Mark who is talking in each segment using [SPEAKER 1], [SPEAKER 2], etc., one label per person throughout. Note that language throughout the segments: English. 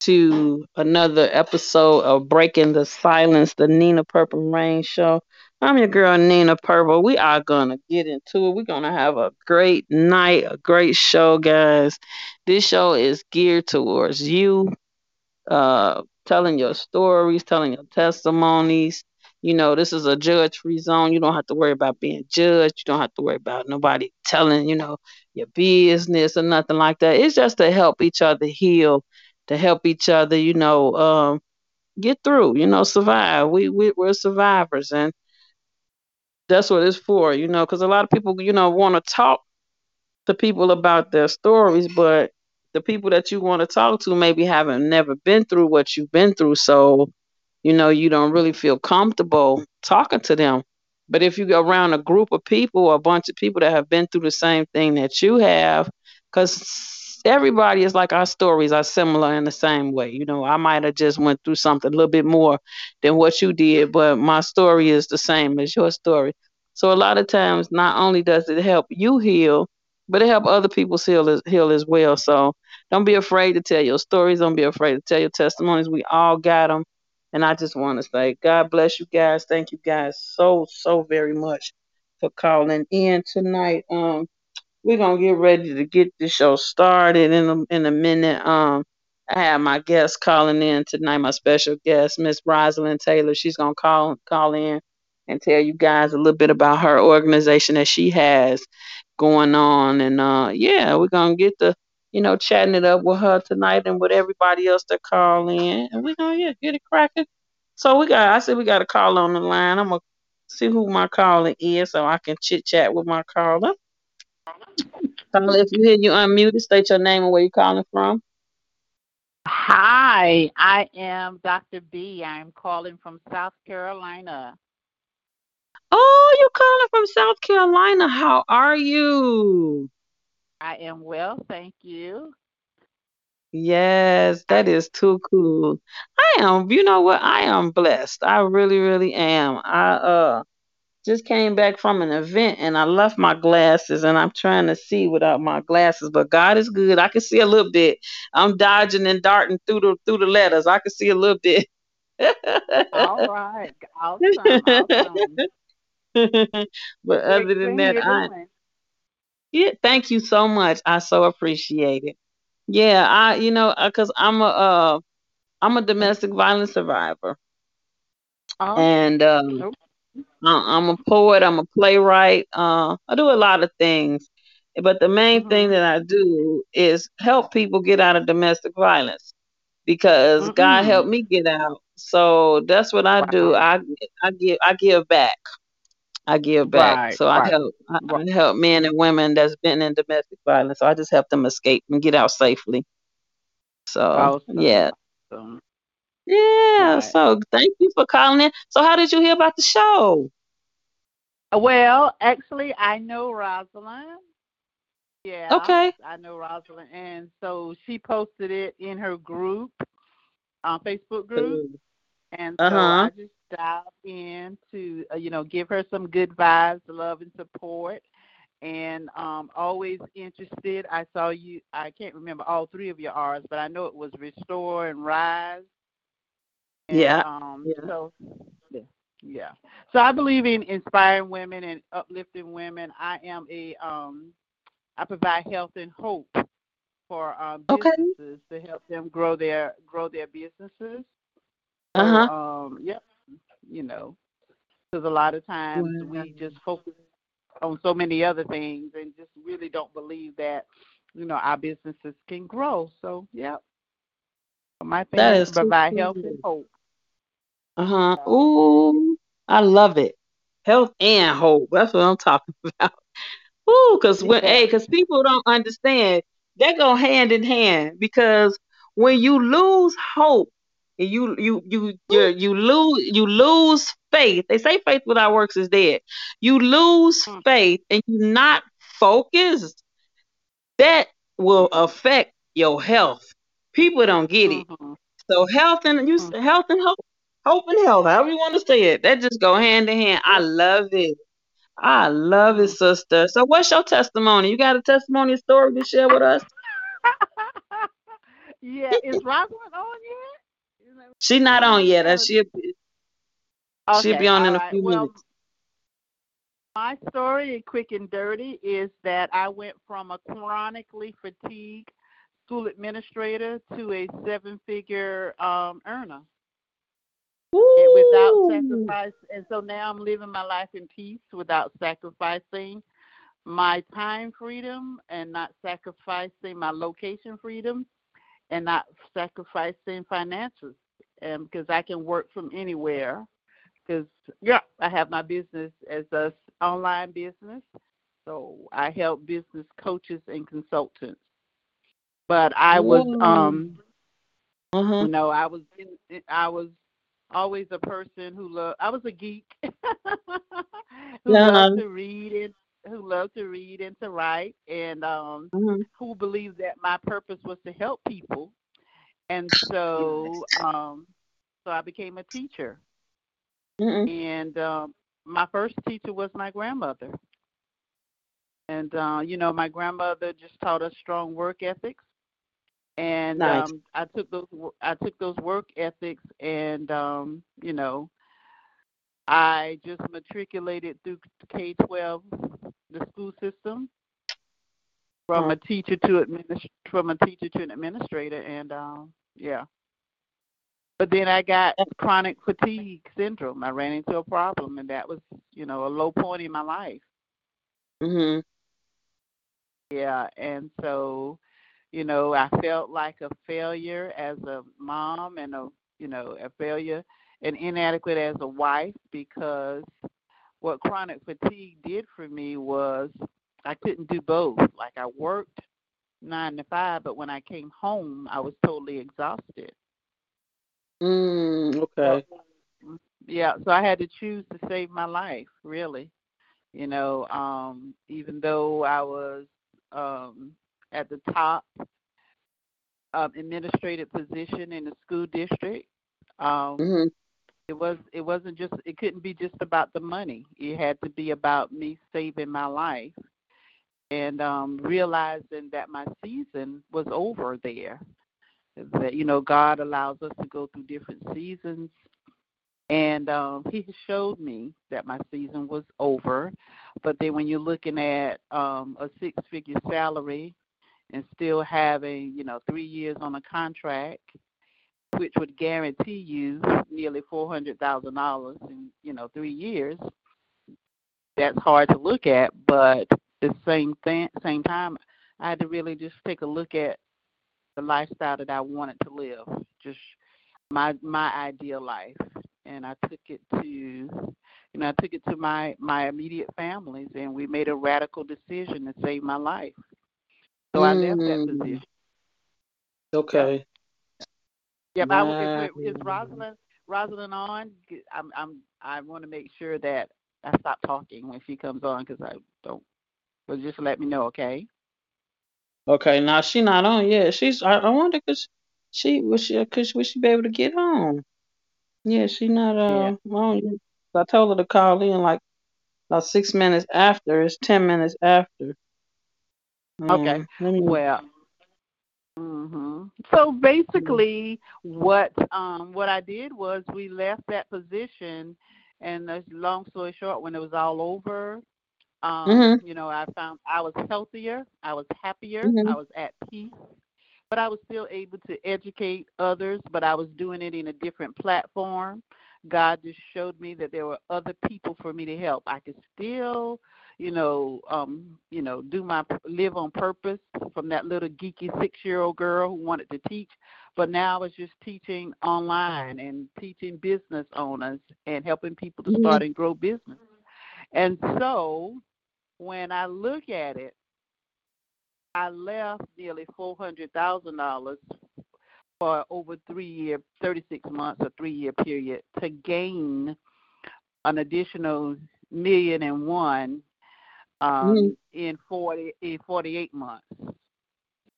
[SPEAKER 1] to another episode of Breaking the Silence, the Nina Purple Rain Show. I'm your girl, Nina Purple. We are going to get into it. We're going to have a great night, a great show, guys. This show is geared towards you, uh, telling your stories, telling your testimonies. You know, this is a judge free zone. You don't have to worry about being judged. You don't have to worry about nobody telling, you know, your business or nothing like that. It's just to help each other heal, to help each other, you know, um, get through, you know, survive. We, we we're survivors, and that's what it's for, you know, because a lot of people, you know, want to talk to people about their stories, but the people that you want to talk to maybe haven't never been through what you've been through, so you know you don't really feel comfortable talking to them. But if you go around a group of people, a bunch of people that have been through the same thing that you have, because everybody is like our stories are similar in the same way. You know, I might have just went through something a little bit more than what you did, but my story is the same as your story. So a lot of times, not only does it help you heal, but it help other people heal as, heal as well. So don't be afraid to tell your stories. Don't be afraid to tell your testimonies. We all got them. And I just want to say, God bless you guys. Thank you guys so, so very much for calling in tonight. Um, we're gonna get ready to get the show started in a, in a minute. Um, I have my guest calling in tonight, my special guest, Miss Rosalind Taylor. She's gonna call call in and tell you guys a little bit about her organization that she has going on. And uh, yeah, we're gonna get the you know chatting it up with her tonight and with everybody else that call in, and we're gonna yeah get it cracking. So we got I said we got a call on the line. I'm gonna see who my caller is so I can chit chat with my caller. If you hear you unmuted, state your name and where you're calling from.
[SPEAKER 2] Hi, I am Dr. B. I'm calling from South Carolina.
[SPEAKER 1] Oh, you're calling from South Carolina. How are you?
[SPEAKER 2] I am well, thank you.
[SPEAKER 1] Yes, that is too cool. I am, you know what? I am blessed. I really, really am. I uh just came back from an event and I left my glasses and I'm trying to see without my glasses, but God is good. I can see a little bit. I'm dodging and darting through the through the letters. I can see a little bit.
[SPEAKER 2] All right. Awesome. awesome.
[SPEAKER 1] but other than that, I yeah, thank you so much. I so appreciate it. Yeah, I you know because I'm a uh, I'm a domestic violence survivor,
[SPEAKER 2] Oh,
[SPEAKER 1] and um,
[SPEAKER 2] nope.
[SPEAKER 1] I- I'm a poet. I'm a playwright. Uh, I do a lot of things, but the main thing
[SPEAKER 2] Mhm.
[SPEAKER 1] that I do is help people get out of domestic violence because God
[SPEAKER 2] Mm-mm.
[SPEAKER 1] helped me get out. So that's what I do. I I give I give back. I give back.
[SPEAKER 2] Right,
[SPEAKER 1] So I help I, I help men and women that's been in domestic violence. So I just help them escape and get out safely. So
[SPEAKER 2] Awesome.
[SPEAKER 1] yeah.
[SPEAKER 2] Awesome.
[SPEAKER 1] Yeah.
[SPEAKER 2] Right.
[SPEAKER 1] So thank you for calling in. So how did you hear about the show?
[SPEAKER 2] Well, actually, I know Rosalind. Yeah,
[SPEAKER 1] Okay.
[SPEAKER 2] I know Rosalind, and so she posted it in her group, uh, Facebook group, and so
[SPEAKER 1] Uh-huh.
[SPEAKER 2] I just dived in to uh, you know give her some good vibes, love, and support. And um, always interested. I saw you. I can't remember all three of your R's, but I know it was restore and rise. And,
[SPEAKER 1] Yeah.
[SPEAKER 2] Um,
[SPEAKER 1] Yeah.
[SPEAKER 2] So, yeah. So I believe in inspiring women and uplifting women. I am a um, I provide health and hope for um,
[SPEAKER 1] Okay.
[SPEAKER 2] businesses to help them grow their grow their businesses. So,
[SPEAKER 1] Uh-huh.
[SPEAKER 2] um, yeah, you know, because a lot of times we just focus on so many other things and just really don't believe that you know our businesses can grow. So yeah, my thing
[SPEAKER 1] That
[SPEAKER 2] is
[SPEAKER 1] is
[SPEAKER 2] to
[SPEAKER 1] too
[SPEAKER 2] provide health and hope.
[SPEAKER 1] Uh huh. Ooh, I love it. Health and hope. That's what I'm talking about. Ooh, cause when
[SPEAKER 2] Yeah.
[SPEAKER 1] hey, cause people don't understand. They go hand in hand because when you lose hope and you you you you you lose you lose faith. They say faith without works is dead. You lose
[SPEAKER 2] Mm.
[SPEAKER 1] faith and you're not focused. That will affect your health. People don't get it.
[SPEAKER 2] hmm
[SPEAKER 1] So health and you
[SPEAKER 2] Mm.
[SPEAKER 1] health and hope, hope and health, however you want to say it, that just go hand in hand. I love it. I love it, sister. So what's your testimony? You got a testimony story to share with us?
[SPEAKER 2] yeah, is Rosalind on yet?
[SPEAKER 1] She not on yet. Uh, She'll be, she'll be on in a few
[SPEAKER 2] Well,
[SPEAKER 1] minutes.
[SPEAKER 2] my story, quick and dirty, is that I went from a chronically fatigued school administrator to a seven-figure um, earner without sacrifice. And so now I'm living my life in peace without sacrificing my time freedom and not sacrificing my location freedom and not sacrificing finances. And because I can work from anywhere. Because yeah, I have my business as a online business, so I help business coaches and consultants. But I was um
[SPEAKER 1] Uh-huh.
[SPEAKER 2] you know, I was in, I was always a person who loved. I was a geek who loved to read and who loved to read and to write, and um,
[SPEAKER 1] Mhm.
[SPEAKER 2] who believed that my purpose was to help people. And so, um, so I became a teacher,
[SPEAKER 1] Mhm.
[SPEAKER 2] and um, my first teacher was my grandmother. And uh, you know, my grandmother just taught us strong work ethics and
[SPEAKER 1] Nice.
[SPEAKER 2] um I took those I took those work ethics and um you know I just matriculated through K twelve the school system from a teacher to administ- from a teacher to an administrator and um yeah but then I got chronic fatigue syndrome I ran into a problem and that was you know a low point in my life
[SPEAKER 1] Mhm.
[SPEAKER 2] Yeah, and so, you know, I felt like a failure as a mom and a, you know, a failure and inadequate as a wife because what chronic fatigue did for me was I couldn't do both. Like I worked nine to five, but when I came home, I was totally exhausted.
[SPEAKER 1] Mm, okay.
[SPEAKER 2] Yeah, so I had to choose to save my life, really. You know, um, even though I was um, at the top um, administrative position in the school district, um,
[SPEAKER 1] Mhm.
[SPEAKER 2] it was it wasn't just it couldn't be just about the money. It had to be about me saving my life and um, realizing that my season was over there. That you know God allows us to go through different seasons and um, he showed me that my season was over. But then when you're looking at um, a six-figure salary and still having, you know, three years on a contract, which would guarantee you nearly four hundred thousand dollars in, you know, three years, that's hard to look at. But the same thing, same time, I had to really just take a look at the lifestyle that I wanted to live, just my my ideal life and I took it to you know, I took it to my my immediate families and we made a radical decision to save my life. So I left that
[SPEAKER 1] Mm,
[SPEAKER 2] position.
[SPEAKER 1] Okay.
[SPEAKER 2] Yep, I w- if, is
[SPEAKER 1] Wow.
[SPEAKER 2] Rosalind Rosalind on? I'm I'm I want to make sure that I stop talking when she comes on because I don't. But just let me know, okay?
[SPEAKER 1] Okay, now she not on yet. She's I, I wonder cause she was she cause would she be able to get on? Yeah, she not
[SPEAKER 2] Yeah.
[SPEAKER 1] uh on yet. I told her to call in like about six minutes after. It's ten minutes after.
[SPEAKER 2] Okay.
[SPEAKER 1] Mm,
[SPEAKER 2] Well. hmm So basically, what um what I did was we left that position, and uh, long story short, when it was all over, um,
[SPEAKER 1] Mhm.
[SPEAKER 2] you know, I found I was healthier, I was happier,
[SPEAKER 1] Mhm.
[SPEAKER 2] I was at peace, but I was still able to educate others, but I was doing it in a different platform. God just showed me that there were other people for me to help. I could still, you know, um, you know, do my live on purpose from that little geeky six year old girl who wanted to teach. But now I was just teaching online and teaching business owners and helping people to start and grow business. And so when I look at it, I left nearly four hundred thousand dollars for over three year, thirty six months or three year period to gain an additional million and one um,
[SPEAKER 1] Mm-hmm.
[SPEAKER 2] in forty in forty eight months.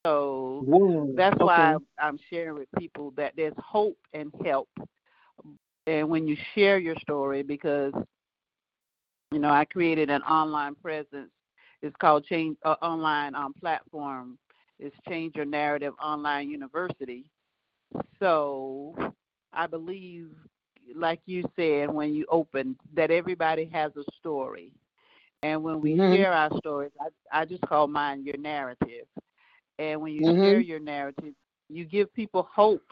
[SPEAKER 2] So
[SPEAKER 1] Whoa.
[SPEAKER 2] that's
[SPEAKER 1] okay.
[SPEAKER 2] why I'm sharing with people that there's hope and help. And when you share your story, because you know I created an online presence. It's called Change uh, Online um, Platform. It's Change Your Narrative Online University. So I believe, like you said when you opened, that everybody has a story. And when we
[SPEAKER 1] Mhm.
[SPEAKER 2] share our stories, I, I just call mine your narrative. And when you
[SPEAKER 1] Mhm.
[SPEAKER 2] share your narrative, you give people hope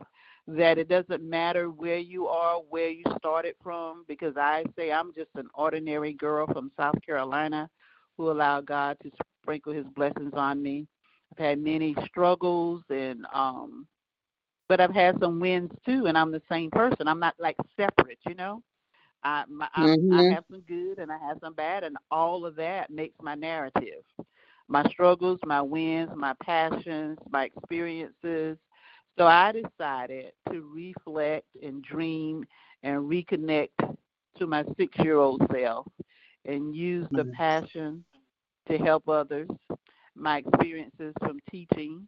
[SPEAKER 2] that it doesn't matter where you are, where you started from, because I say I'm just an ordinary girl from South Carolina who allowed God to sprinkle his blessings on me. I've had many struggles and um but I've had some wins too and I'm the same person. I'm not like separate, you know. I my, I, I have some good and I have some bad and all of that makes my narrative. My struggles, my wins, my passions, my experiences. So I decided to reflect and dream and reconnect to my six year old self and use the passion to help others, my experiences from teaching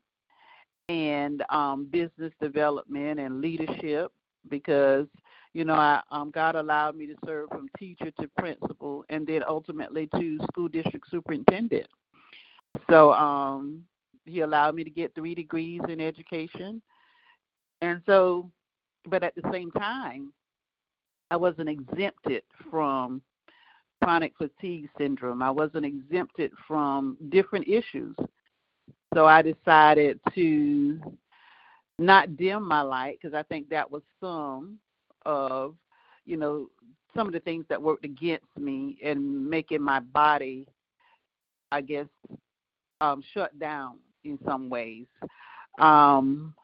[SPEAKER 2] and um, business development and leadership because you know I, um, God allowed me to serve from teacher to principal and then ultimately to school district superintendent. So um, he allowed me to get three degrees in education, and so, but at the same time, I wasn't exempted from chronic fatigue syndrome. I wasn't exempted from different issues. So I decided to not dim my light because I think that was some of, you know, some of the things that worked against me and making my body, I guess, um, shut down in some ways. Um,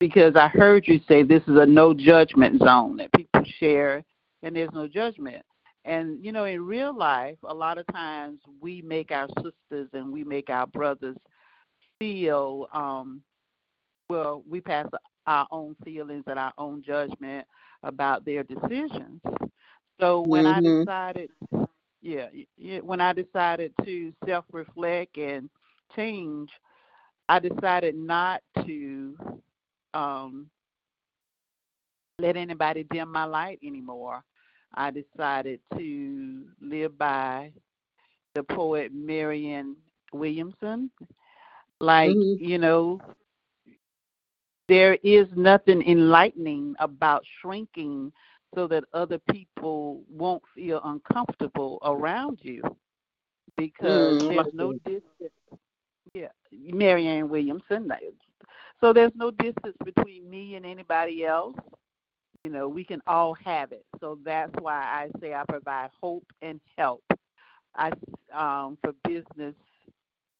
[SPEAKER 2] because I heard you say this is a no judgment zone that people share and there's no judgment. And you know, in real life, a lot of times we make our sisters and we make our brothers feel um well, we pass our own feelings and our own judgment about their decisions. So when I
[SPEAKER 1] Mhm.
[SPEAKER 2] decided yeah, yeah, when I decided to self-reflect and change, I decided not to um let anybody dim my light anymore. I decided to live by the poet Marianne Williamson. Like,
[SPEAKER 1] Mhm.
[SPEAKER 2] you know, there is nothing enlightening about shrinking so that other people won't feel uncomfortable around you because
[SPEAKER 1] Mm,
[SPEAKER 2] there's no distance. Yeah, Marianne Williamson. So there's no distance between me and anybody else. You know, we can all have it. So that's why I say I provide hope and help. I um, for business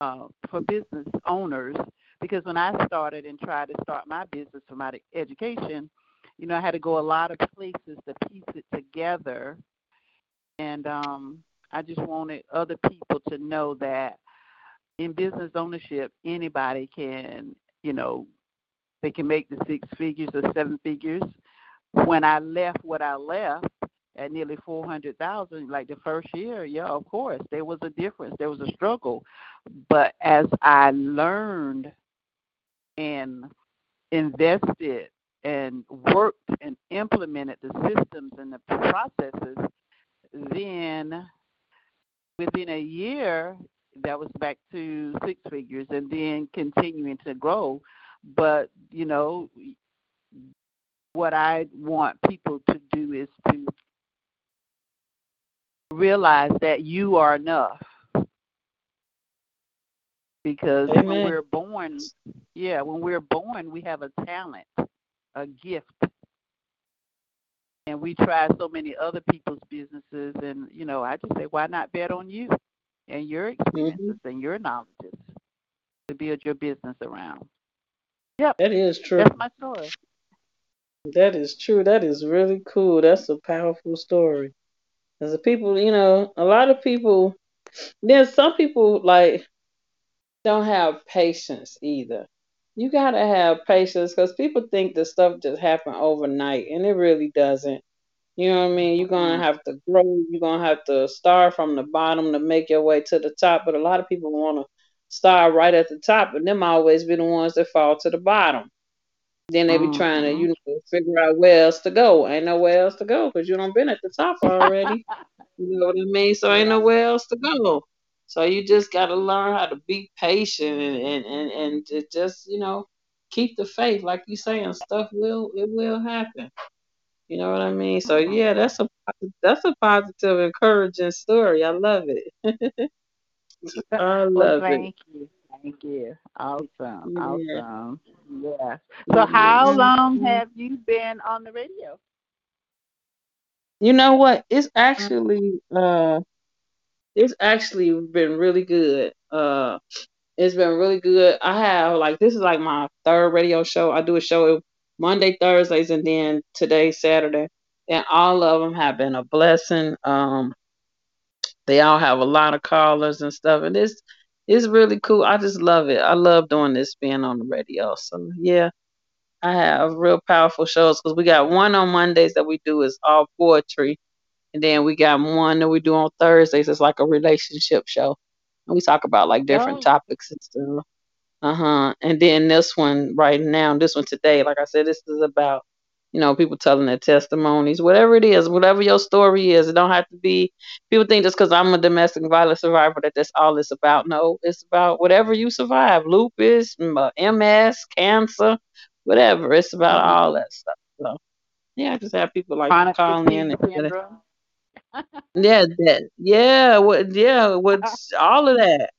[SPEAKER 2] uh, for business owners because when I started and tried to start my business for my education, you know, I had to go a lot of places to piece it together, and um, I just wanted other people to know that in business ownership, anybody can, you know, they can make the six figures or seven figures. When I left what I left at nearly four hundred thousand, like the first year, yeah, of course, there was a difference. There was a struggle. But as I learned and invested and worked and implemented the systems and the processes, then within a year that was back to six figures and then continuing to grow. But, you know, what I want people to do is to realize that you are enough. Because when we're born, yeah, when we're born, we have a talent, a gift. and we try so many other people's businesses, and you know, I just say, why not bet on you and your experiences mm-hmm. and your knowledges to build your business around? Yep,
[SPEAKER 1] that is true.
[SPEAKER 2] That's my story.
[SPEAKER 1] That is true. That is really cool. That's a powerful story. As a people, you know, a lot of people. There's some people like don't have patience either. You gotta have patience because people think the stuff just happened overnight, and it really doesn't. You know what I mean? You're gonna mm-hmm. have to grow. You're gonna have to start from the bottom to make your way to the top. But a lot of people want to start right at the top, but them always be the ones that fall to the bottom. Then they be mm-hmm. trying to, you know, figure out where else to go. Ain't nowhere else to go because you don't been at the top already. you know what I mean? So ain't nowhere else to go. So you just got to learn how to be patient and, and, and, and to just, you know, keep the faith. Like you saying, stuff will, it will happen. You know what I mean? So yeah, that's a that's a positive, encouraging story. I love it. I love
[SPEAKER 2] well, thank it. you, thank you. Awesome, yeah. awesome. Yeah. So how long have you been on the radio?
[SPEAKER 1] You know what? It's actually uh it's actually been really good. Uh, it's been really good. I have like this is like my third radio show. I do a show Monday, Thursdays, and then today, Saturday, and all of them have been a blessing. Um, they all have a lot of callers and stuff, and it's it's really cool. I just love it. I love doing this, being on the radio. So yeah, I have real powerful shows because we got one on Mondays that we do is all poetry and then we got one that we do on Thursdays. It's like a relationship show. And we talk about like different oh. topics and stuff. Uh huh. And then this one right now, this one today, like I said, this is about, you know, people telling their testimonies, whatever it is, whatever your story is. It don't have to be, people think just because I'm a domestic violence survivor that that's all it's about. No, it's about whatever you survive lupus, MS, cancer, whatever. It's about mm-hmm. all that stuff. So, yeah, I just have people like Chronic calling in. And, yeah, that yeah, what yeah, what's all of that?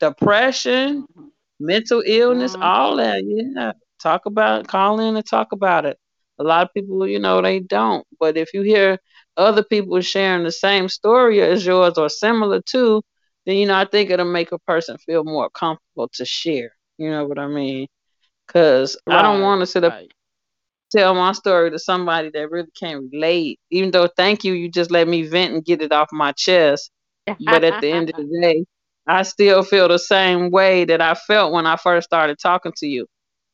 [SPEAKER 1] Depression, mm-hmm. mental illness, mm-hmm. all that. Yeah. Talk about call in and talk about it. A lot of people, you know, they don't. But if you hear other people sharing the same story as yours or similar to, then you know, I think it'll make a person feel more comfortable to share. You know what I mean? Because I don't want to sit up right tell my story to somebody that really can't relate. Even though, thank you, you just let me vent and get it off my chest. But at the end of the day, I still feel the same way that I felt when I first started talking to you.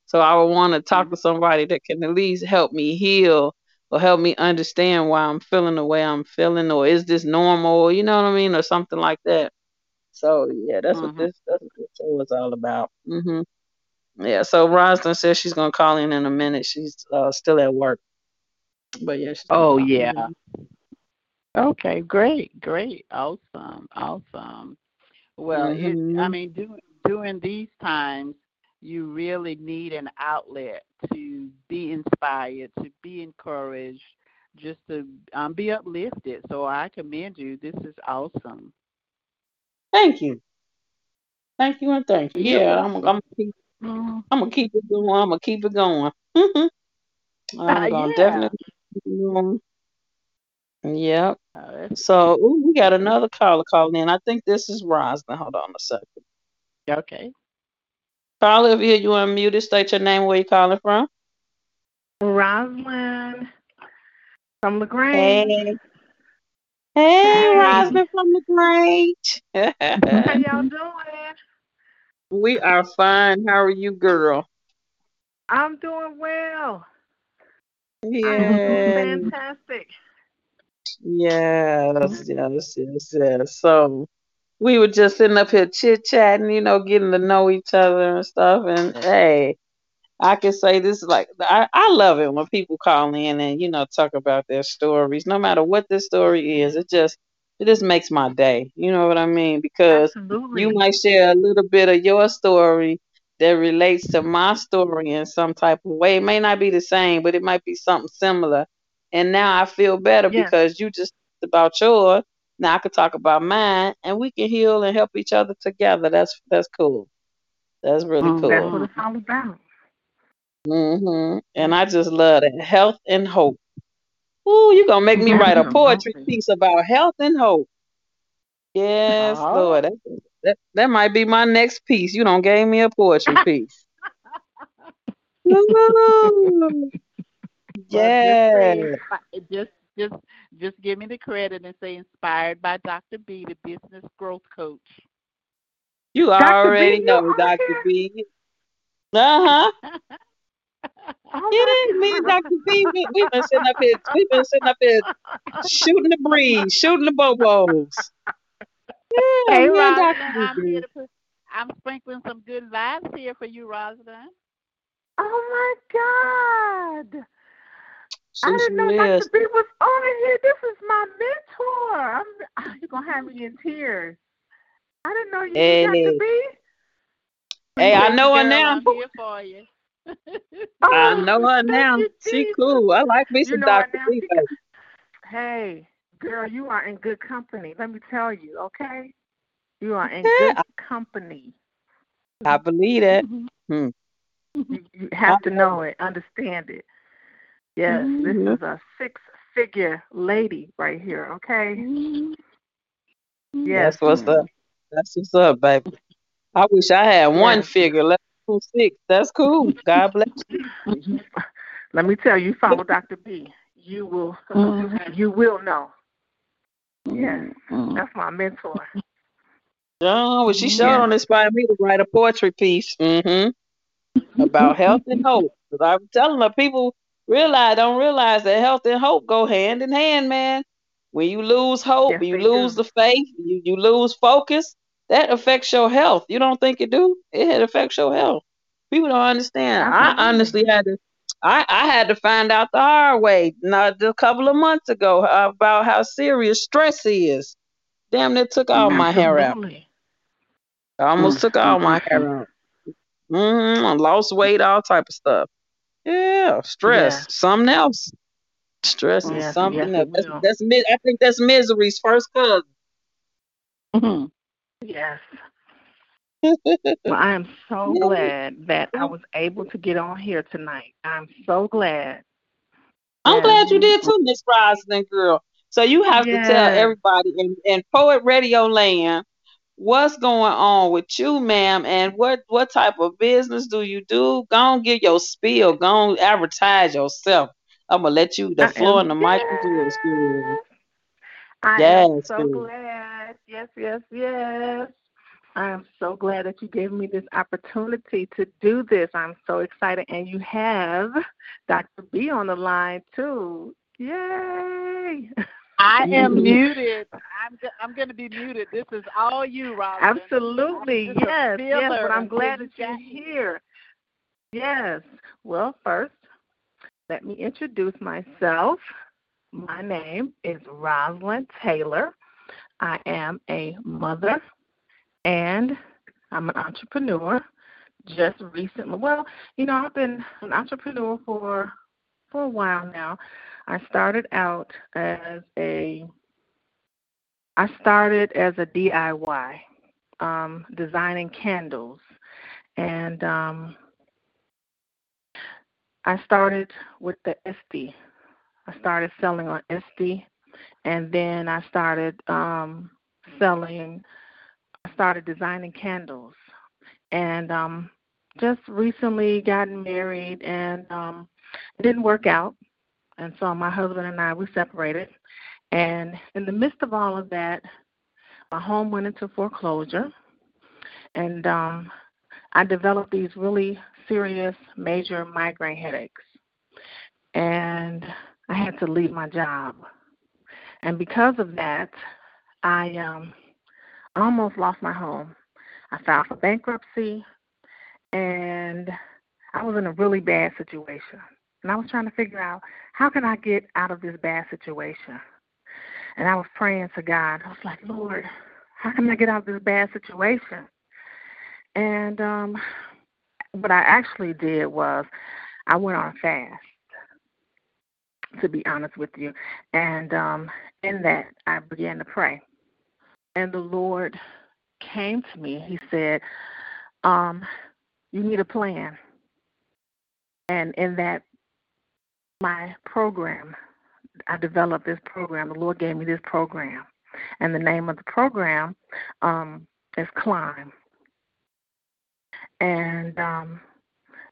[SPEAKER 1] So I would want to talk mm-hmm. to somebody that can at least help me heal or help me understand why I'm feeling the way I'm feeling, or is this normal? You know what I mean, or something like that. So yeah, that's mm-hmm. what this that's what this show is all about. Mm-hmm. Yeah, so Roslyn says she's gonna call in in a minute. She's uh, still at work, but yeah.
[SPEAKER 2] oh yeah. Okay, great, great, awesome, awesome. Well, mm-hmm. it, I mean, doing during these times, you really need an outlet to be inspired, to be encouraged, just to um, be uplifted. So I commend you. This is awesome.
[SPEAKER 1] Thank you. Thank you and thank you. Yeah, I'm, I'm Mm-hmm. I'm gonna keep it going. I'm gonna keep it going. I'm uh, gonna yeah. definitely keep it going. Yep. So ooh, we got another caller calling in. I think this is Rosalind. Hold on a second.
[SPEAKER 2] Okay.
[SPEAKER 1] Caller, if you you unmuted, state your name, where you calling from.
[SPEAKER 3] Rosalind from LaGrange.
[SPEAKER 1] Hey, hey Rosalind from the LaGrange.
[SPEAKER 3] How y'all doing?
[SPEAKER 1] We are fine. How are you, girl?
[SPEAKER 3] I'm doing well.
[SPEAKER 1] Yeah.
[SPEAKER 3] Fantastic.
[SPEAKER 1] Yes, yes, yes, yes. So we were just sitting up here chit chatting, you know, getting to know each other and stuff. And hey, I can say this is like I, I love it when people call in and you know talk about their stories, no matter what the story is. It just it just makes my day. You know what I mean? Because
[SPEAKER 3] Absolutely.
[SPEAKER 1] you might share a little bit of your story that relates to my story in some type of way. It may not be the same, but it might be something similar. And now I feel better because you just about yours. Now I can talk about mine, and we can heal and help each other together. That's that's cool. That's really
[SPEAKER 3] mm,
[SPEAKER 1] cool.
[SPEAKER 3] That's what it's all about.
[SPEAKER 1] Mhm. And I just love it. Health and hope. Ooh, you're gonna make me write a poetry piece about health and hope. Yes,
[SPEAKER 2] Oh.
[SPEAKER 1] Lord. That, that that might be my next piece. You don't gave me a poetry piece.
[SPEAKER 2] Well, just
[SPEAKER 1] Yeah.
[SPEAKER 2] just just just give me the credit and say inspired by Dr. B, the business growth coach.
[SPEAKER 1] You
[SPEAKER 3] Dr.
[SPEAKER 1] Already
[SPEAKER 3] you
[SPEAKER 1] know, Dr. B. Uh-huh.
[SPEAKER 3] Oh
[SPEAKER 1] Yeah,
[SPEAKER 3] my
[SPEAKER 1] me and Dr. B, we, we've been sitting up here, we've been sitting up here shooting the breeze, shooting the bobos. Yeah,
[SPEAKER 2] Hey,
[SPEAKER 1] me and Dr.
[SPEAKER 2] Rosalind,
[SPEAKER 1] B.
[SPEAKER 2] I'm here to put I'm sprinkling some good vibes here for you, Rosalind.
[SPEAKER 3] Oh my God. I
[SPEAKER 1] She
[SPEAKER 3] didn't know
[SPEAKER 1] sure is.
[SPEAKER 3] Dr. B was on here. This is my mentor. I'm, ah, you're going to have me in tears. I didn't know you
[SPEAKER 1] Hey.
[SPEAKER 3] knew Dr. B.
[SPEAKER 1] Hey, I know her now.
[SPEAKER 2] I'm here for you.
[SPEAKER 1] I know her
[SPEAKER 3] thank
[SPEAKER 1] now. She cool. I like me
[SPEAKER 3] You
[SPEAKER 1] some
[SPEAKER 3] know her
[SPEAKER 1] Dr.
[SPEAKER 3] She. Hey, girl, you are in good company. Let me tell you, okay? You are in
[SPEAKER 1] Yeah,
[SPEAKER 3] good company.
[SPEAKER 1] I believe that. Mm-hmm. Hmm.
[SPEAKER 3] You, you have to know it, understand it. Yes, this
[SPEAKER 1] Mhm.
[SPEAKER 3] is a six figure lady right here, okay? Yes.
[SPEAKER 1] That's what's up. That's what's up, baby. I wish I had one figure. Let's do six. That's cool. God bless you.
[SPEAKER 3] You- Let me tell you, you follow Dr. B. You will you will know. Yes. That's my mentor.
[SPEAKER 1] Oh, well, she showed
[SPEAKER 3] Yeah.
[SPEAKER 1] on inspired me to write a poetry piece. Mm-hmm. About health and hope. 'Cause I'm telling her, people realize don't realize that health and hope go hand in hand, man. When you lose hope,
[SPEAKER 3] Yes,
[SPEAKER 1] you lose
[SPEAKER 3] do.
[SPEAKER 1] the faith, you, you lose focus, that affects your health. You don't think it do? It affects your health. People don't understand. I honestly had to I, I had to find out the hard way not a couple of months ago about how serious stress is. Damn, it took all my hair out. I almost
[SPEAKER 3] Mm,
[SPEAKER 1] took all my hair out. Mm-hmm. I lost weight, all type of stuff. Yeah, stress,
[SPEAKER 3] Yeah.
[SPEAKER 1] something else. Stress is something
[SPEAKER 3] yes,
[SPEAKER 1] else. That's, that's I think that's misery's first cousin.
[SPEAKER 3] Yes. Well, I am so glad that I oh. was able to get on here tonight. I'm so glad.
[SPEAKER 1] I'm glad you did too, Miss Rosalind girl. So you have to tell everybody in, in Poet Radio Land what's going on with you, ma'am, and what what type of business do you do? Go on, give your spiel. Go on, advertise yourself. I'm gonna let you the
[SPEAKER 3] I
[SPEAKER 1] floor and the mic yours, girl.
[SPEAKER 3] Yes. I am so
[SPEAKER 1] girl.
[SPEAKER 3] glad. Yes, yes, yes. I am so glad that you gave me this opportunity to do this. I'm so excited. And you have Dr. B on the line too. Yay.
[SPEAKER 2] I am muted. I'm I'm going to be muted. This is all you, Rosalind.
[SPEAKER 3] Absolutely.
[SPEAKER 2] This is a
[SPEAKER 3] Yes, yes. But I'm glad that you're here. Yes. Well, first, let me introduce myself. My name is Rosalind Taylor. I am a mother and I'm an entrepreneur. Just recently, well, you know, I've been an entrepreneur for for a while now. I started out as a I started as a DIY, um, designing candles, and um, I started with the Etsy. I started selling on Etsy, and then I started um, selling. I started designing candles, and um, just recently gotten married, and um, it didn't work out, and so my husband and I we separated, and in the midst of all of that, my home went into foreclosure, and um, I developed these really serious, major migraine headaches, and I had to leave my job, and because of that, I um, almost lost my home. I filed for bankruptcy, and I was in a really bad situation. And I was trying to figure out how can I get out of this bad situation. And I was praying to God. I was like, Lord, how can I get out of this bad situation? And um, what I actually did was I went on a fast, to be honest with you. And um, in that, I began to pray. And the Lord came to me. He said, um, You need a plan. And in that, my program, I developed this program. The Lord gave me this program, and the name of the program um, is Climb. And um,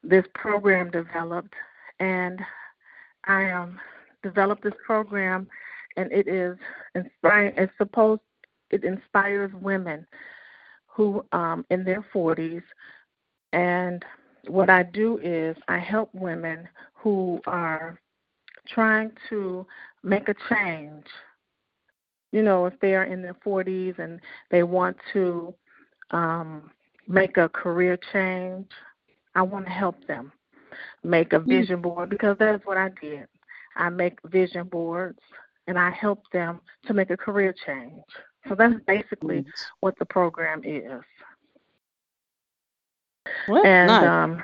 [SPEAKER 3] this program developed, and I um, developed this program, and it is inspiring. It's supposed it inspires women who um, in their 40s, and what I do is I help women who are trying to make a change. You know, if they are in their 40s and they want to um, make a career change, I want to help them make a
[SPEAKER 1] Mm.
[SPEAKER 3] vision board because that's what I did. I make vision boards and I help them to make a career change. So that's basically what the program is.
[SPEAKER 1] Well,
[SPEAKER 3] and
[SPEAKER 1] nice.
[SPEAKER 3] um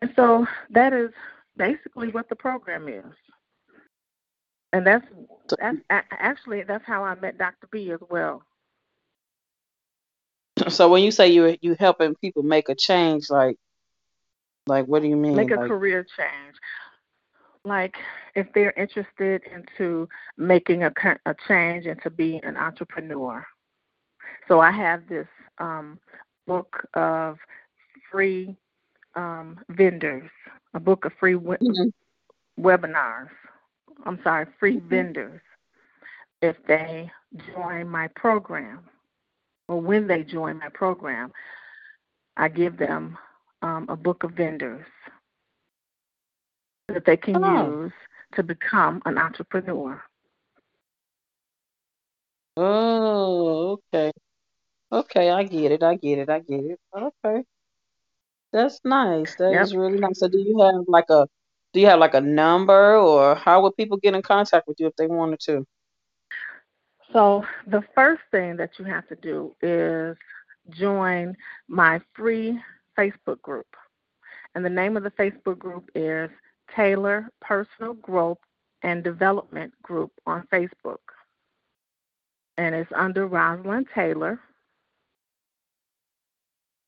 [SPEAKER 3] and so that is basically what the program is. And that's that's actually that's how I met Dr. B as well.
[SPEAKER 1] So when you say you you helping people make a change, like like what do you mean?
[SPEAKER 3] make a
[SPEAKER 1] like,
[SPEAKER 3] career change. Like if they're interested into making a a change and to be an entrepreneur. So I have this um, book of free um, vendors, a book of free we-
[SPEAKER 1] Mhm.
[SPEAKER 3] webinars. I'm sorry, free
[SPEAKER 1] Mhm.
[SPEAKER 3] vendors. If they join my program, or when they join my program, I give them um, a book of vendors that they can
[SPEAKER 1] Oh.
[SPEAKER 3] use to become an entrepreneur.
[SPEAKER 1] Oh, okay. Okay, I get it. I get it. I get it. Okay. That's nice. That
[SPEAKER 3] Yep.
[SPEAKER 1] is really nice. So do you have like a do you have like a number or how would people get in contact with you if they wanted to?
[SPEAKER 3] So the first thing that you have to do is join my free Facebook group. And the name of the Facebook group is Taylor Personal Growth and Development Group on Facebook. And it's under Rosalind Taylor.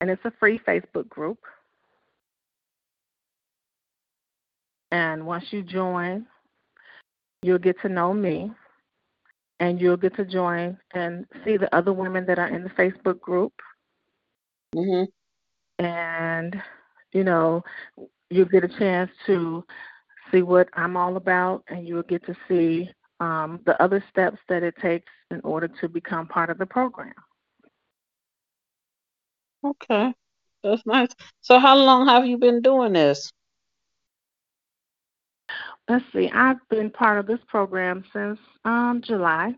[SPEAKER 3] And it's a free Facebook group. And once you join, you'll get to know me and you'll get to join and see the other women that are in the Facebook group.
[SPEAKER 1] Mhm.
[SPEAKER 3] And, you know, you'll get a chance to see what I'm all about and you'll get to see um, the other steps that it takes in order to become part of the program.
[SPEAKER 1] Okay. That's nice. So how long have you been doing this?
[SPEAKER 3] Let's see, I've been part of this program since um, July.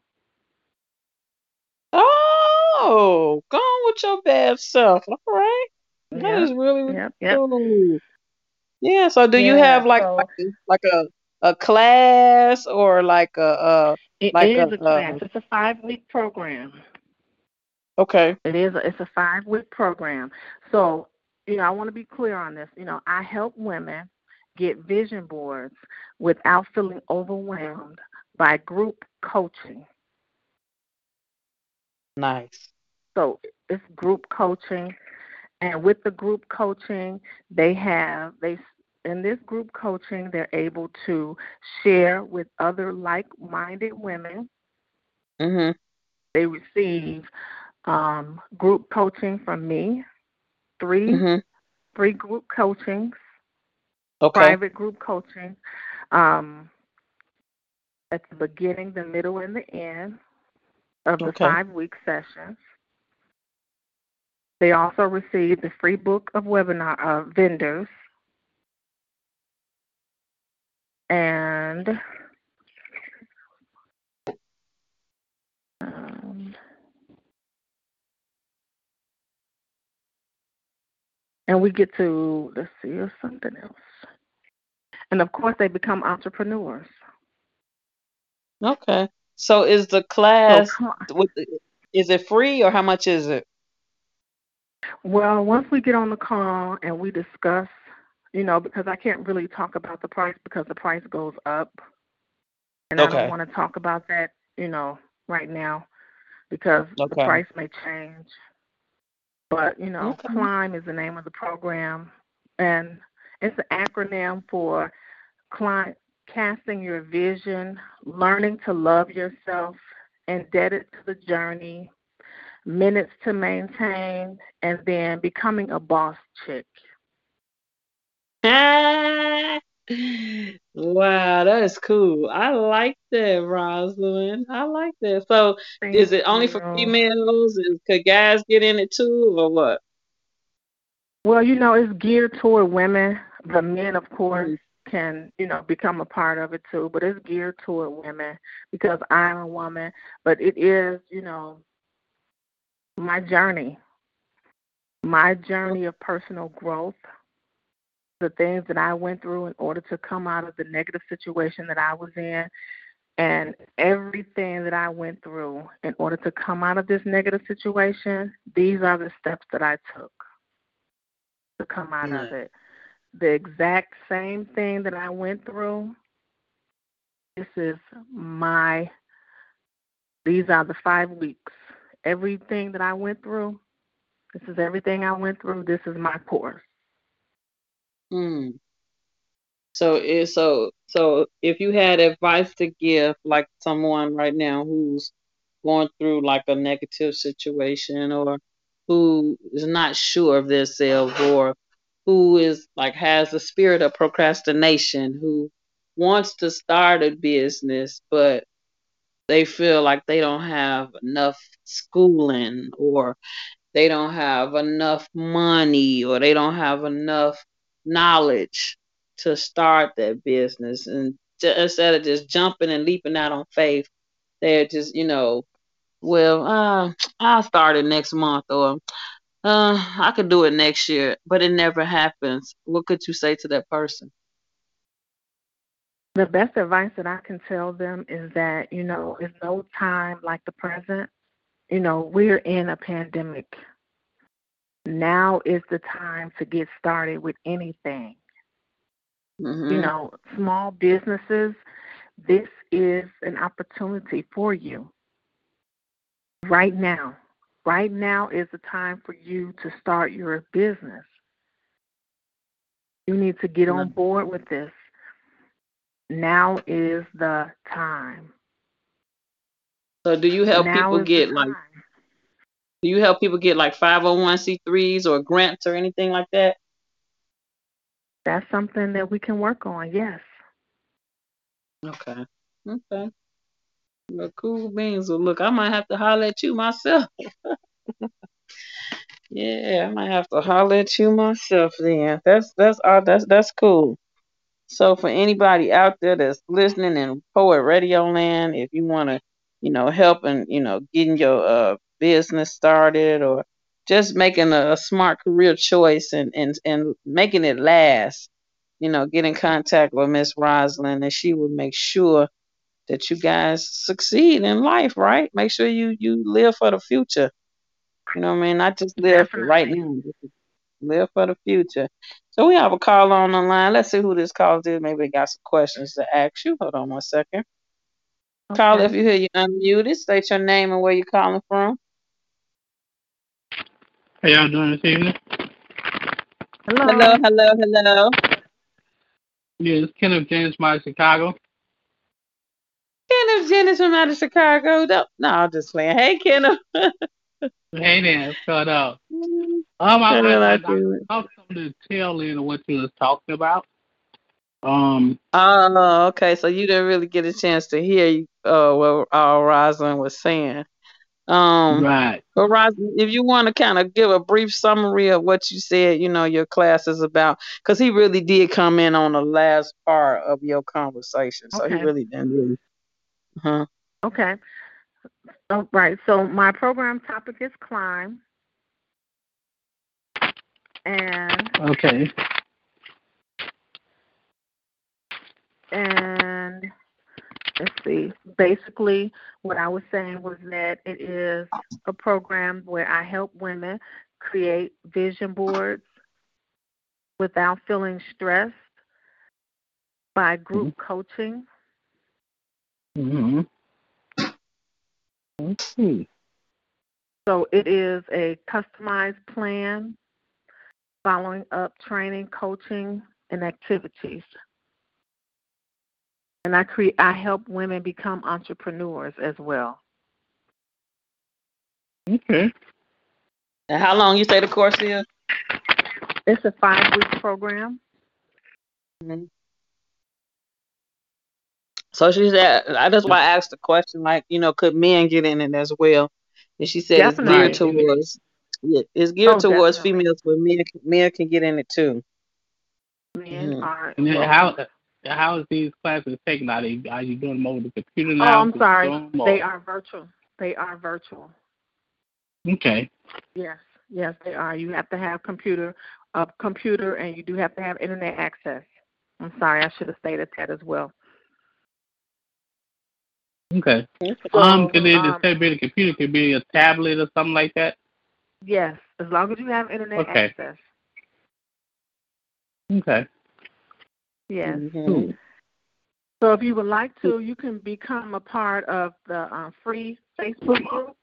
[SPEAKER 1] Oh, go on with your bad self. All right. That
[SPEAKER 3] Yep,
[SPEAKER 1] is really, really
[SPEAKER 3] yep, yep.
[SPEAKER 1] cool. Yeah, so do you have like
[SPEAKER 3] so-
[SPEAKER 1] like a- like a a class or like a uh
[SPEAKER 3] It
[SPEAKER 1] Like
[SPEAKER 3] is
[SPEAKER 1] a,
[SPEAKER 3] a class. It's a five week program.
[SPEAKER 1] okay.
[SPEAKER 3] It is. A, it's a five week program. So, you know, I want to be clear on this. You know, I help women get vision boards without feeling overwhelmed by group coaching.
[SPEAKER 1] Nice.
[SPEAKER 3] So it's group coaching, and with the group coaching, they have they in this group coaching they're able to share with other like-minded women.
[SPEAKER 1] Mhm.
[SPEAKER 3] They receive um, group coaching from me, 3
[SPEAKER 1] Mhm.
[SPEAKER 3] three group coachings,
[SPEAKER 1] Okay.
[SPEAKER 3] private group coaching, um, at the beginning, the middle, and the end of the
[SPEAKER 1] Okay.
[SPEAKER 3] five week sessions. They also receive the free book of webinar uh, vendors. And um, and we get to let's see, there's something else. And of course, they become entrepreneurs.
[SPEAKER 1] Okay. So is the class is it free or how much is it?
[SPEAKER 3] Well, once we get on the call and we discuss, you know, because I can't really talk about the price because the price goes up. And I don't want to talk about that, you know, right now because the price may change. But, you know,
[SPEAKER 1] Okay.
[SPEAKER 3] CLIMB is the name of the program and it's an acronym for client casting your vision, learning to love yourself, indebted to the journey, minutes to maintain, and then becoming a boss chick.
[SPEAKER 1] wow, that is cool. I like that, Rosalind. I like that. So,
[SPEAKER 3] Thank
[SPEAKER 1] is it only for females? Is, could guys get in it too, or what?
[SPEAKER 3] Well, you know, it's geared toward women. The men, of course,
[SPEAKER 1] Mm-hmm.
[SPEAKER 3] can, you know, become a part of it too, but it's geared toward women because I'm a woman. But it is, you know, my journey, my journey of personal growth, the things that I went through in order to come out of the negative situation that I was in, and everything that I went through in order to come out of this negative situation, these are the steps that I took to come out of it. The exact same thing that I went through, this is my, these are the five weeks. Everything that I went through, this is everything I went through. This is my course.
[SPEAKER 1] Hmm. So, so, so, if you had advice to give, like someone right now who's going through like a negative situation, or who is not sure of themselves, or who is like has a spirit of procrastination, who wants to start a business, but they feel like they don't have enough schooling, or they don't have enough money, or they don't have enough knowledge to start that business, and ju- instead of just jumping and leaping out on faith, they're just you know, well, uh, I'll start it next month, or uh, I could do it next year, but it never happens. What could you say to that person?
[SPEAKER 3] The best advice that I can tell them is that, you know, it's no time like the present. You know, we're in a pandemic. Now is the time to get started with anything.
[SPEAKER 1] hmm
[SPEAKER 3] You know, small businesses, this is an opportunity for you right now. Right now is the time for you to start your business. You need to get on board with this. Now is the time.
[SPEAKER 1] So, do you help
[SPEAKER 3] now
[SPEAKER 1] people get like? Do you help people get like 501c3s or grants or anything like that?
[SPEAKER 3] That's something that we can work on. Yes.
[SPEAKER 1] Okay. Okay. Well, cool beans. Well, look, I might have to holler at you myself. yeah, I might have to holler at you myself then. That's that's all that's that's cool. So for anybody out there that's listening in Poet Radio Land, if you want to, you know, help and you know getting your uh business started or just making a, a smart career choice and and and making it last, you know, get in contact with Miss Rosalind and she will make sure that you guys succeed in life, right? Make sure you you live for the future. You know what I mean? Not just live for right now. Just Live for the future. So we have a call on the line. Let's see who this call is. Maybe they got some questions to ask you. Hold on one second. Call if you hear you unmuted. State your name and where you're calling from.
[SPEAKER 4] How y'all doing this evening?
[SPEAKER 3] Hello.
[SPEAKER 1] Hello, hello, hello.
[SPEAKER 4] Yeah, it's Kenneth James from out of Chicago.
[SPEAKER 1] Kenneth Jennings from out of Chicago. No, no, I'm just playing. Hey, Kenneth.
[SPEAKER 4] Hey there, shut up. Mm-hmm. Um, I,
[SPEAKER 1] Hello,
[SPEAKER 4] I, I, I
[SPEAKER 1] Kenneth.
[SPEAKER 4] caught some of the tail end of what you was talking about. Um,
[SPEAKER 1] Oh, okay. So you didn't really get a chance to hear uh, what uh, Rosalind was saying. Um,
[SPEAKER 4] right.
[SPEAKER 1] but Rosalind, if you want to kind of give a brief summary of what you said, you know, your class is about, because he really did come in on the last part of your conversation. So he really didn't really. Uh-huh.
[SPEAKER 3] Okay. Oh, right. So my program topic is climb. And
[SPEAKER 4] Okay.
[SPEAKER 3] and let's see. Basically, what I was saying was that it is a program where I help women create vision boards without feeling stressed by group coaching.
[SPEAKER 4] Mm-hmm. Okay.
[SPEAKER 3] So it is a customized plan following up training, coaching, and activities. And I create I help women become entrepreneurs as well.
[SPEAKER 4] Okay.
[SPEAKER 1] And how long you say the course is?
[SPEAKER 3] It's a five week program.
[SPEAKER 1] Mm-hmm. So she said, I that's why I asked the question, like, you know, could men get in it as well? And she said
[SPEAKER 3] Definitely.
[SPEAKER 1] it's geared towards, yeah, it's geared
[SPEAKER 3] Oh,
[SPEAKER 1] towards
[SPEAKER 3] definitely.
[SPEAKER 1] females, but men men can get in it too.
[SPEAKER 3] Men
[SPEAKER 1] Mhm.
[SPEAKER 3] are
[SPEAKER 4] And how how is these classes taken? Are they are you doing them over the computer now? Oh.
[SPEAKER 3] I'm sorry.
[SPEAKER 4] Zoom,
[SPEAKER 3] They are virtual. They are virtual.
[SPEAKER 4] Okay.
[SPEAKER 3] Yes, yes, they are. You have to have computer, a computer, and you do have to have internet access. I'm sorry, I should have stated that as well.
[SPEAKER 4] Okay. Um, could it
[SPEAKER 3] um,
[SPEAKER 4] instead of being a computer, could be a tablet or something like that?
[SPEAKER 3] Yes, as long as you have internet
[SPEAKER 4] Okay.
[SPEAKER 3] access.
[SPEAKER 4] Okay.
[SPEAKER 3] Yes.
[SPEAKER 1] Mhm.
[SPEAKER 3] So if you would like to, you can become a part of the uh, free Facebook group,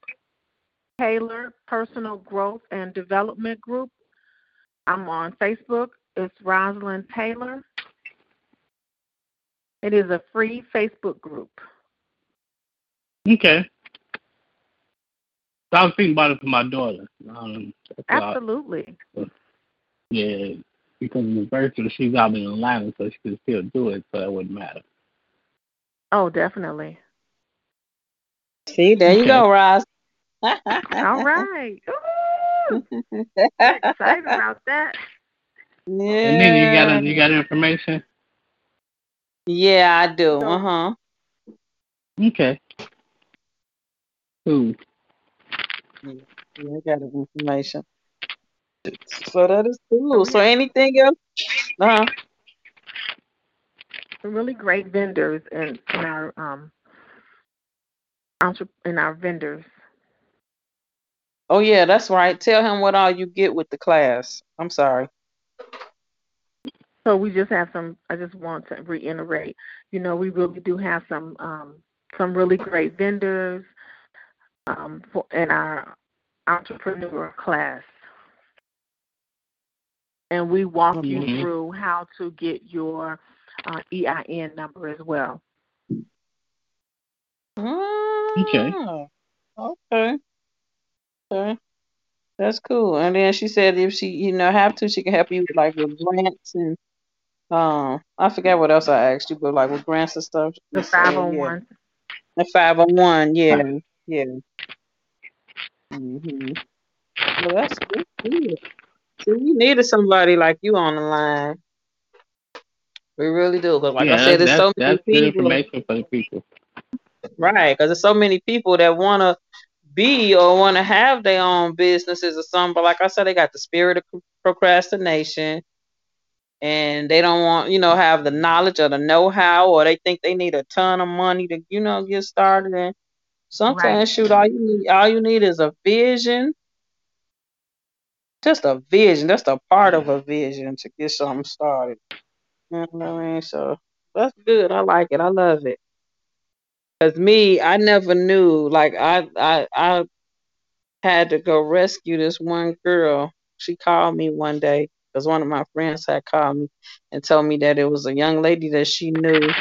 [SPEAKER 3] Taylor Personal Growth and Development Group. I'm on Facebook. It's Rosalind Taylor. It is a free Facebook group.
[SPEAKER 4] Okay. So I was thinking about it for my daughter. Um, that's why-
[SPEAKER 3] Absolutely.
[SPEAKER 4] yeah, because of the virtual, she's out in Atlanta, so she could still do it, so it wouldn't matter.
[SPEAKER 3] Oh, definitely.
[SPEAKER 1] See, there you go, Roz.
[SPEAKER 3] All right. Ooh, excited about that.
[SPEAKER 1] Yeah.
[SPEAKER 4] And then you got you got information.
[SPEAKER 1] Yeah, I do. Uh huh.
[SPEAKER 4] Okay. Cool.
[SPEAKER 1] Yeah, I got the information. So that is cool. So anything else? Uh huh.
[SPEAKER 3] Some really great vendors in, in our um entre- in our vendors.
[SPEAKER 1] Oh yeah, that's right. Tell him what all you get with the class. I'm sorry.
[SPEAKER 3] So we just have some. I just want to reiterate. You know, we really do have some um, some really great vendors um, for in our entrepreneur class, and we walk you
[SPEAKER 4] Mhm.
[SPEAKER 3] through how to get your uh, EIN number as well.
[SPEAKER 4] Okay.
[SPEAKER 1] Ah, Okay. Okay. That's cool. And then she said if she, you know, have to, she can help you with like with grants and um I forget what else I asked you, but like with grants and stuff.
[SPEAKER 3] The
[SPEAKER 1] you said,
[SPEAKER 3] five hundred
[SPEAKER 1] yeah.
[SPEAKER 3] one.
[SPEAKER 1] The five oh one, yeah, yeah. Mhm. Well, that's good. See, we needed somebody like you on the line. We really do, because like
[SPEAKER 4] yeah,
[SPEAKER 1] I said, there's so many
[SPEAKER 4] that's good
[SPEAKER 1] people,
[SPEAKER 4] information for the people.
[SPEAKER 1] right? Because there's so many people that want to be or want to have their own businesses or something. But like I said, they got the spirit of procrastination, and they don't want, you know, have the knowledge or the know-how, or they think they need a ton of money to, you know, get started. And sometimes,
[SPEAKER 3] Right.
[SPEAKER 1] shoot, all you need, all you need is a vision just a vision. That's a part of a vision to get something started. You know what I mean? So that's good. I like it. I love it. Cause me, I never knew. Like I, I, I had to go rescue this one girl. She called me one day because one of my friends had called me and told me that it was a young lady that she knew,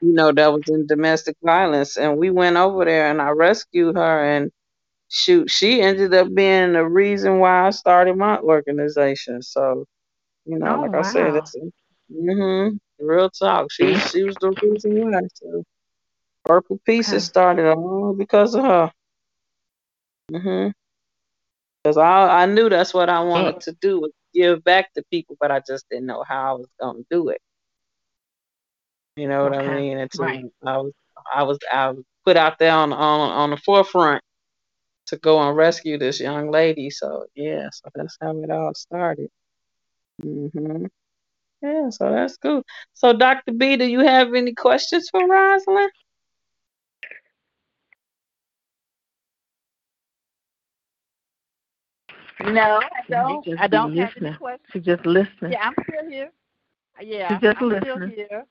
[SPEAKER 1] you know, that was in domestic violence. And we went over there and I rescued her and shoot, she ended up being the reason why I started my organization. So, you know,
[SPEAKER 3] Oh,
[SPEAKER 1] like I said,
[SPEAKER 3] wow.
[SPEAKER 1] it's mm-hmm, real talk. She she was the reason why. So Purple Pieces
[SPEAKER 3] Okay.
[SPEAKER 1] started all because of her. Mm-hmm. Because I I knew that's what I wanted to do was give back to people, but I just didn't know how I was gonna do it. You know what I mean? Until
[SPEAKER 3] Right.
[SPEAKER 1] I was I was I was put out there on on on the forefront to go and rescue this young lady. So yeah, so that's how it all started. Mhm. Yeah, so that's cool. So Dr. B, do you have any questions for Rosalind?
[SPEAKER 2] No, I don't. I don't have any questions.
[SPEAKER 3] She's just listening.
[SPEAKER 2] Yeah, I'm still here. Yeah,
[SPEAKER 3] She's just
[SPEAKER 2] I'm
[SPEAKER 3] listening.
[SPEAKER 2] still here.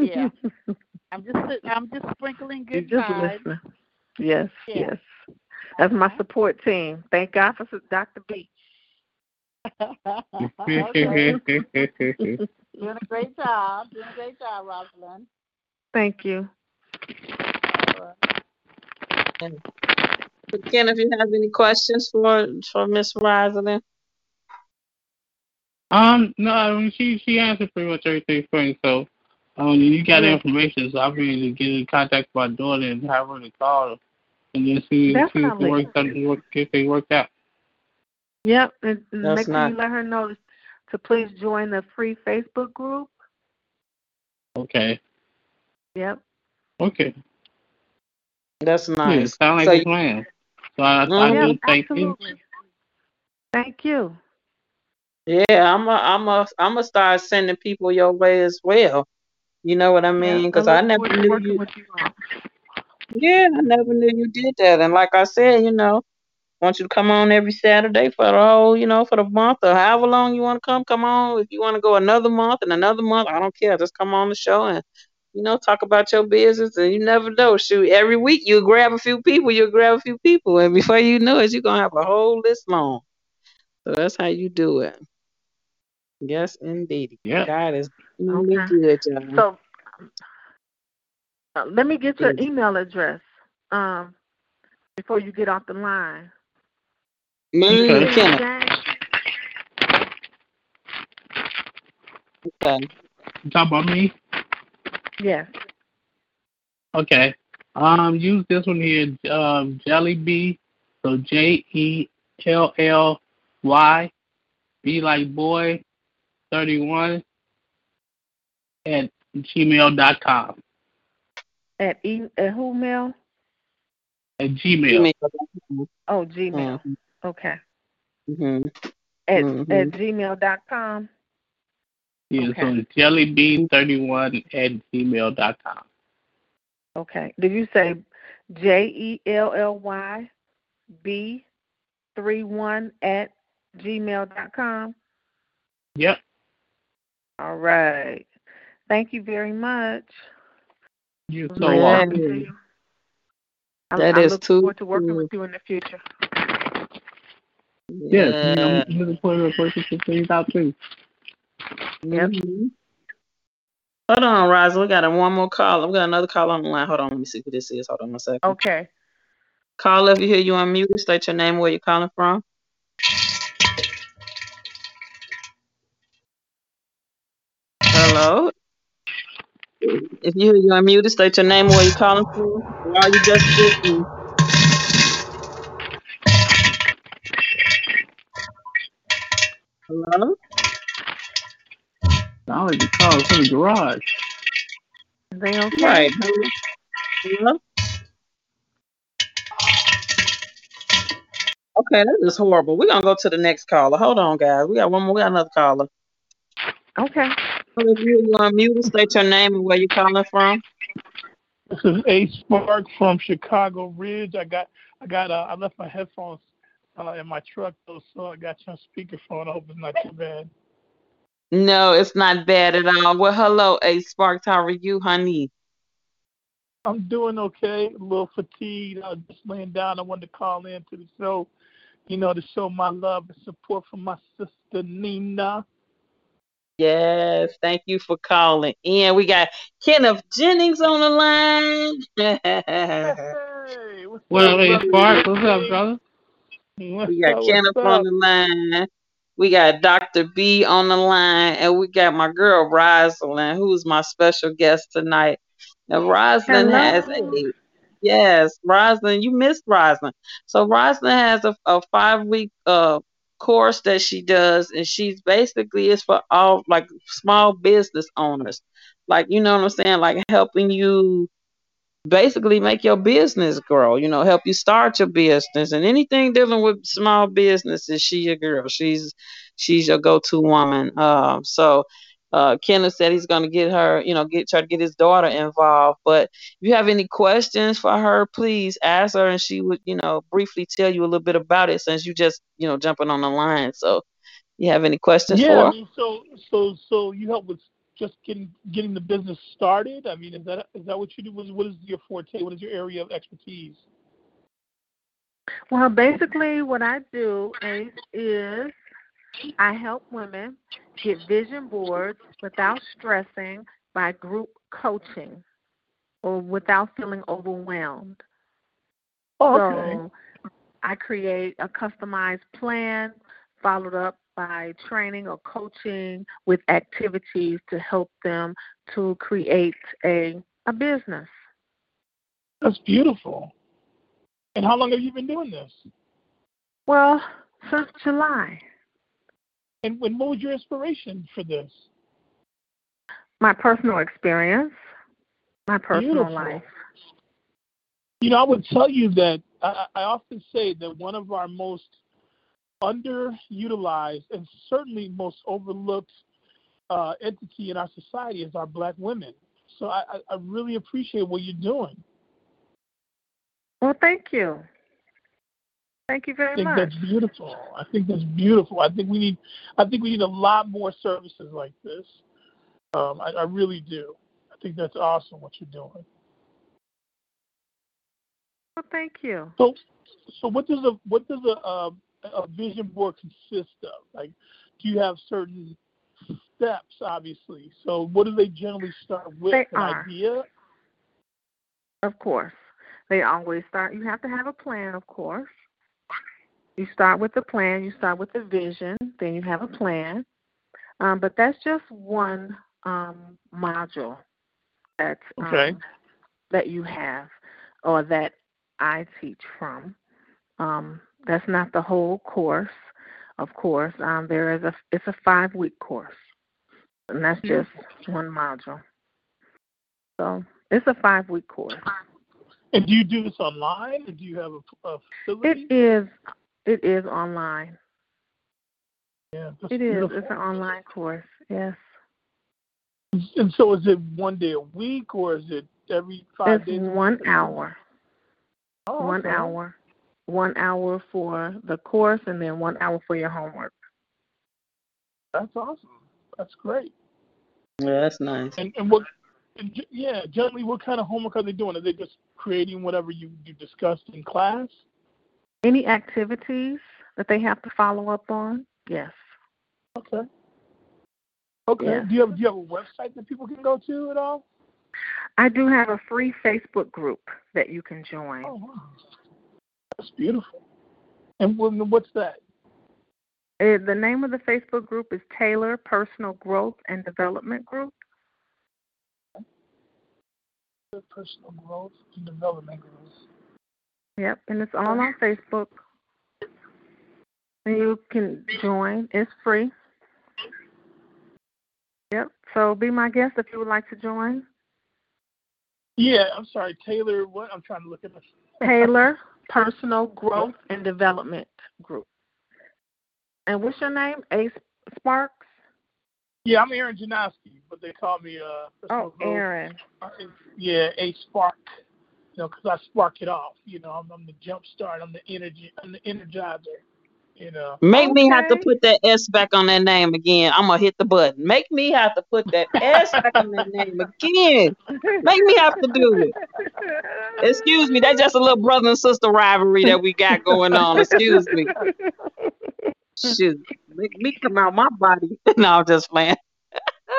[SPEAKER 2] Yeah. I'm just I'm just sprinkling
[SPEAKER 3] She's
[SPEAKER 2] good
[SPEAKER 3] just
[SPEAKER 2] vibes.
[SPEAKER 3] listening. Yes,
[SPEAKER 2] Yeah.
[SPEAKER 3] yes. That's my support team. Thank God for Dr. B.
[SPEAKER 2] okay. Doing a great job. Doing a great job, Rosalind.
[SPEAKER 3] Thank you.
[SPEAKER 1] Ken, if you have any questions for for Miss Rosalind.
[SPEAKER 4] Um, no, I mean she she answered pretty much everything for me. So, um, you got
[SPEAKER 3] Yeah.
[SPEAKER 4] information, so I'm ready to get in contact with my daughter and have her to call her, and then see see if it works out, work if they work out.
[SPEAKER 3] Yep, and and
[SPEAKER 1] That's
[SPEAKER 3] make sure you let her know to please join the free Facebook group.
[SPEAKER 4] Okay,
[SPEAKER 3] Yep.
[SPEAKER 4] okay.
[SPEAKER 1] That's
[SPEAKER 4] Yeah,
[SPEAKER 1] nice.
[SPEAKER 4] sound like
[SPEAKER 1] So
[SPEAKER 4] a plan. So I, I
[SPEAKER 1] Mhm.
[SPEAKER 3] Yep,
[SPEAKER 4] do thank you.
[SPEAKER 3] Thank you.
[SPEAKER 1] Yeah, I'm a, I'm a, I'm gonna start sending people your way as well. You know what I mean? Because
[SPEAKER 3] I
[SPEAKER 1] I never knew you.
[SPEAKER 3] with you all.
[SPEAKER 1] Yeah, I never knew you did that. And like I said, you know, want you to come on every Saturday for the whole, you know, for the month or however long you want to come. Come on. If you want to go another month and another month, I don't care. Just come on the show and you know talk about your business. And you never know. Shoot, every week you grab a few people. You grab a few people, and before you know it, you're gonna have a whole list long. So that's how you do it. Yes, indeed.
[SPEAKER 4] Yeah.
[SPEAKER 1] God is really
[SPEAKER 3] Okay.
[SPEAKER 1] good, y'all.
[SPEAKER 3] So uh, let me get your email address um, before you get off the line.
[SPEAKER 1] Moon
[SPEAKER 4] Okay.
[SPEAKER 1] McKenna. Okay.
[SPEAKER 4] You talk about me?
[SPEAKER 3] Yes.
[SPEAKER 4] Okay. Um, use this one here, um, Jelly B. So J E L L Y B like boy thirty one at gmail dot com.
[SPEAKER 3] At e at who mail?
[SPEAKER 4] At Gmail.
[SPEAKER 3] Oh, Gmail.
[SPEAKER 1] Mhm.
[SPEAKER 3] Okay.
[SPEAKER 1] Mhm.
[SPEAKER 3] At
[SPEAKER 1] Mhm.
[SPEAKER 3] at gmail dot com.
[SPEAKER 4] Yeah,
[SPEAKER 3] Okay.
[SPEAKER 4] so it's Jelly B thirty one at gmail dot com.
[SPEAKER 3] Okay. Did you say J E L L Y B three one at gmail dot com?
[SPEAKER 4] Yep.
[SPEAKER 3] All right. Thank you very much.
[SPEAKER 4] You're
[SPEAKER 3] It was
[SPEAKER 4] so welcome.
[SPEAKER 3] talking to you. I,
[SPEAKER 1] That
[SPEAKER 3] I look
[SPEAKER 1] too
[SPEAKER 3] forward to working
[SPEAKER 1] cool.
[SPEAKER 3] with you in the future.
[SPEAKER 4] Yes,
[SPEAKER 1] Yeah.
[SPEAKER 4] I'm looking forward to working some things out too.
[SPEAKER 1] Mhm. Hold on, Rosa. We got a one more call. We got another call on the line. Hold on, let me see who this is. Hold on a second.
[SPEAKER 3] Okay.
[SPEAKER 1] Call if you hear you on mute. State your name, where you're calling from. Hello. If you hear you on mute, state your name, where you're calling from. Or are you just listening? Hello.
[SPEAKER 4] I like to call from the garage.
[SPEAKER 3] Is they okay?
[SPEAKER 1] Right. Hello. Hello? Okay, that is horrible. We're gonna go to the next caller. Hold on, guys. We got one more. We got another caller.
[SPEAKER 3] Okay.
[SPEAKER 1] If you you on mute, state your name and where you're calling from.
[SPEAKER 5] This is A Spark from Chicago Ridge. I got I got uh, I left my headphones uh, in my truck though, so I got you on speakerphone. I hope it's not too bad.
[SPEAKER 1] No, it's not bad at all. Well, hello, A Sparks. How are you, honey?
[SPEAKER 5] I'm doing okay. A little fatigued. I was just laying down. I wanted to call in to the show, you know, to show my love and support for my sister Nina.
[SPEAKER 1] Yes, thank you for calling in. We got Kenneth Jennings on the line.
[SPEAKER 5] Hey, what's
[SPEAKER 4] What
[SPEAKER 5] up,
[SPEAKER 4] up, hey? Spark? What's up, brother?
[SPEAKER 5] What's
[SPEAKER 1] We got
[SPEAKER 5] up,
[SPEAKER 1] Kenneth
[SPEAKER 5] what's
[SPEAKER 1] on the line. We got Dr. B on the line, and we got my girl Rosalind, who's my special guest tonight. Now, Rosalind has a yes, Rosalind, you missed Rosalind. So Rosalind has a, a five week uh course that she does, and she's basically it's for all like small business owners, like you know what I'm saying, like helping you basically make your business grow, you know, help you start your business and anything dealing with small businesses, she your girl. She's she's your go to woman. Um so uh Kenneth said he's gonna get her, you know, get try to get his daughter involved. But if you have any questions for her, please ask her and she would, you know, briefly tell you a little bit about it since you just, you know, jumping on the line. So you have any questions
[SPEAKER 5] Yeah,
[SPEAKER 1] for
[SPEAKER 5] I mean, so so so you help with just getting getting the business started. I mean, is that is that what you do? What is, what is your forte? What is your area of expertise?
[SPEAKER 3] Well, basically, what I do Ace, is I help women get vision boards without stressing by group coaching. or without feeling overwhelmed.
[SPEAKER 5] Oh, okay.
[SPEAKER 3] So I create a customized plan followed up by training or coaching with activities to help them to create a a business.
[SPEAKER 5] That's beautiful. And how long have you been doing this?
[SPEAKER 3] Well, since July.
[SPEAKER 5] And when what was your inspiration for this?
[SPEAKER 3] My personal experience, my personal
[SPEAKER 5] Beautiful.
[SPEAKER 3] life.
[SPEAKER 5] You know, I would tell you that I, I often say that one of our most underutilized and certainly most overlooked uh, entity in our society is our black women. So I, I, I really appreciate what you're doing.
[SPEAKER 3] Well, thank you. Thank you very
[SPEAKER 5] I
[SPEAKER 3] very
[SPEAKER 5] think
[SPEAKER 3] much.
[SPEAKER 5] that's beautiful. I think that's beautiful. I think we need I think we need a lot more services like this. Um, I, I really do. I think that's awesome what you're doing.
[SPEAKER 3] Well, thank you.
[SPEAKER 5] So, so what does a what does a a, a vision board consist of? Like, do you have certain steps? Obviously. So, what do they generally start with?
[SPEAKER 3] They
[SPEAKER 5] An
[SPEAKER 3] are.
[SPEAKER 5] idea.
[SPEAKER 3] Of course. They always start you have to have a plan, of course. You start with the plan, you start with the vision, then you have a plan. Um, but that's just one um, module that um,
[SPEAKER 5] Okay.
[SPEAKER 3] that you have or that I teach from. Um, that's not the whole course, of course. Um, there is a it's a five week course, and that's just one module. So it's a five week course.
[SPEAKER 5] And do you do this online, or do you have a, a facility?
[SPEAKER 3] It is it is online.
[SPEAKER 5] yeah, that's
[SPEAKER 3] It is.
[SPEAKER 5] beautiful.
[SPEAKER 3] It's an online course. Yes.
[SPEAKER 5] And so, is it one day a week, or is it every five
[SPEAKER 3] It's
[SPEAKER 5] days?
[SPEAKER 3] one hour.
[SPEAKER 5] Oh,
[SPEAKER 3] One
[SPEAKER 5] okay.
[SPEAKER 3] hour. One hour for the course and then one hour for your homework.
[SPEAKER 5] That's awesome. That's great.
[SPEAKER 1] Yeah, that's nice.
[SPEAKER 5] And and what? And, ge- yeah, generally, what kind of homework are they doing? Are they just creating whatever you you discussed in class?
[SPEAKER 3] Any activities that they have to follow up on? Yes.
[SPEAKER 5] Okay. Okay.
[SPEAKER 3] Yeah.
[SPEAKER 5] Do you have do you have a website that people can go to at all?
[SPEAKER 3] I do have a free Facebook group that you can join.
[SPEAKER 5] Oh, wow. That's beautiful. And what's that?
[SPEAKER 3] Uh, the name of the Facebook group is Taylor Personal Growth and Development Group.
[SPEAKER 5] Personal growth and development group.
[SPEAKER 3] Yep, and it's all on Facebook. And you can join. It's free. Yep. So be my guest if you would like to join.
[SPEAKER 5] Yeah, I'm sorry, Taylor. What? I'm trying to look at this.
[SPEAKER 3] Taylor Personal Growth and Development Group. And what's your name? Ace Sparks?
[SPEAKER 5] Yeah, I'm Aaron Janowski, but they call me uh.
[SPEAKER 3] Oh. Aaron.
[SPEAKER 5] Yeah, a spark. You know, 'cause I spark it off. You know, I'm, I'm the jump start. I'm the energy. I'm the energizer. You know.
[SPEAKER 1] Make me have to put that S back on that name again. I'm gonna hit the button. Make me have to put that S back on that name again. Make me have to do it. Excuse me, that's just a little brother and sister rivalry that we got going on. Excuse me. Shoot, make me come out my body. no, I'm just playing.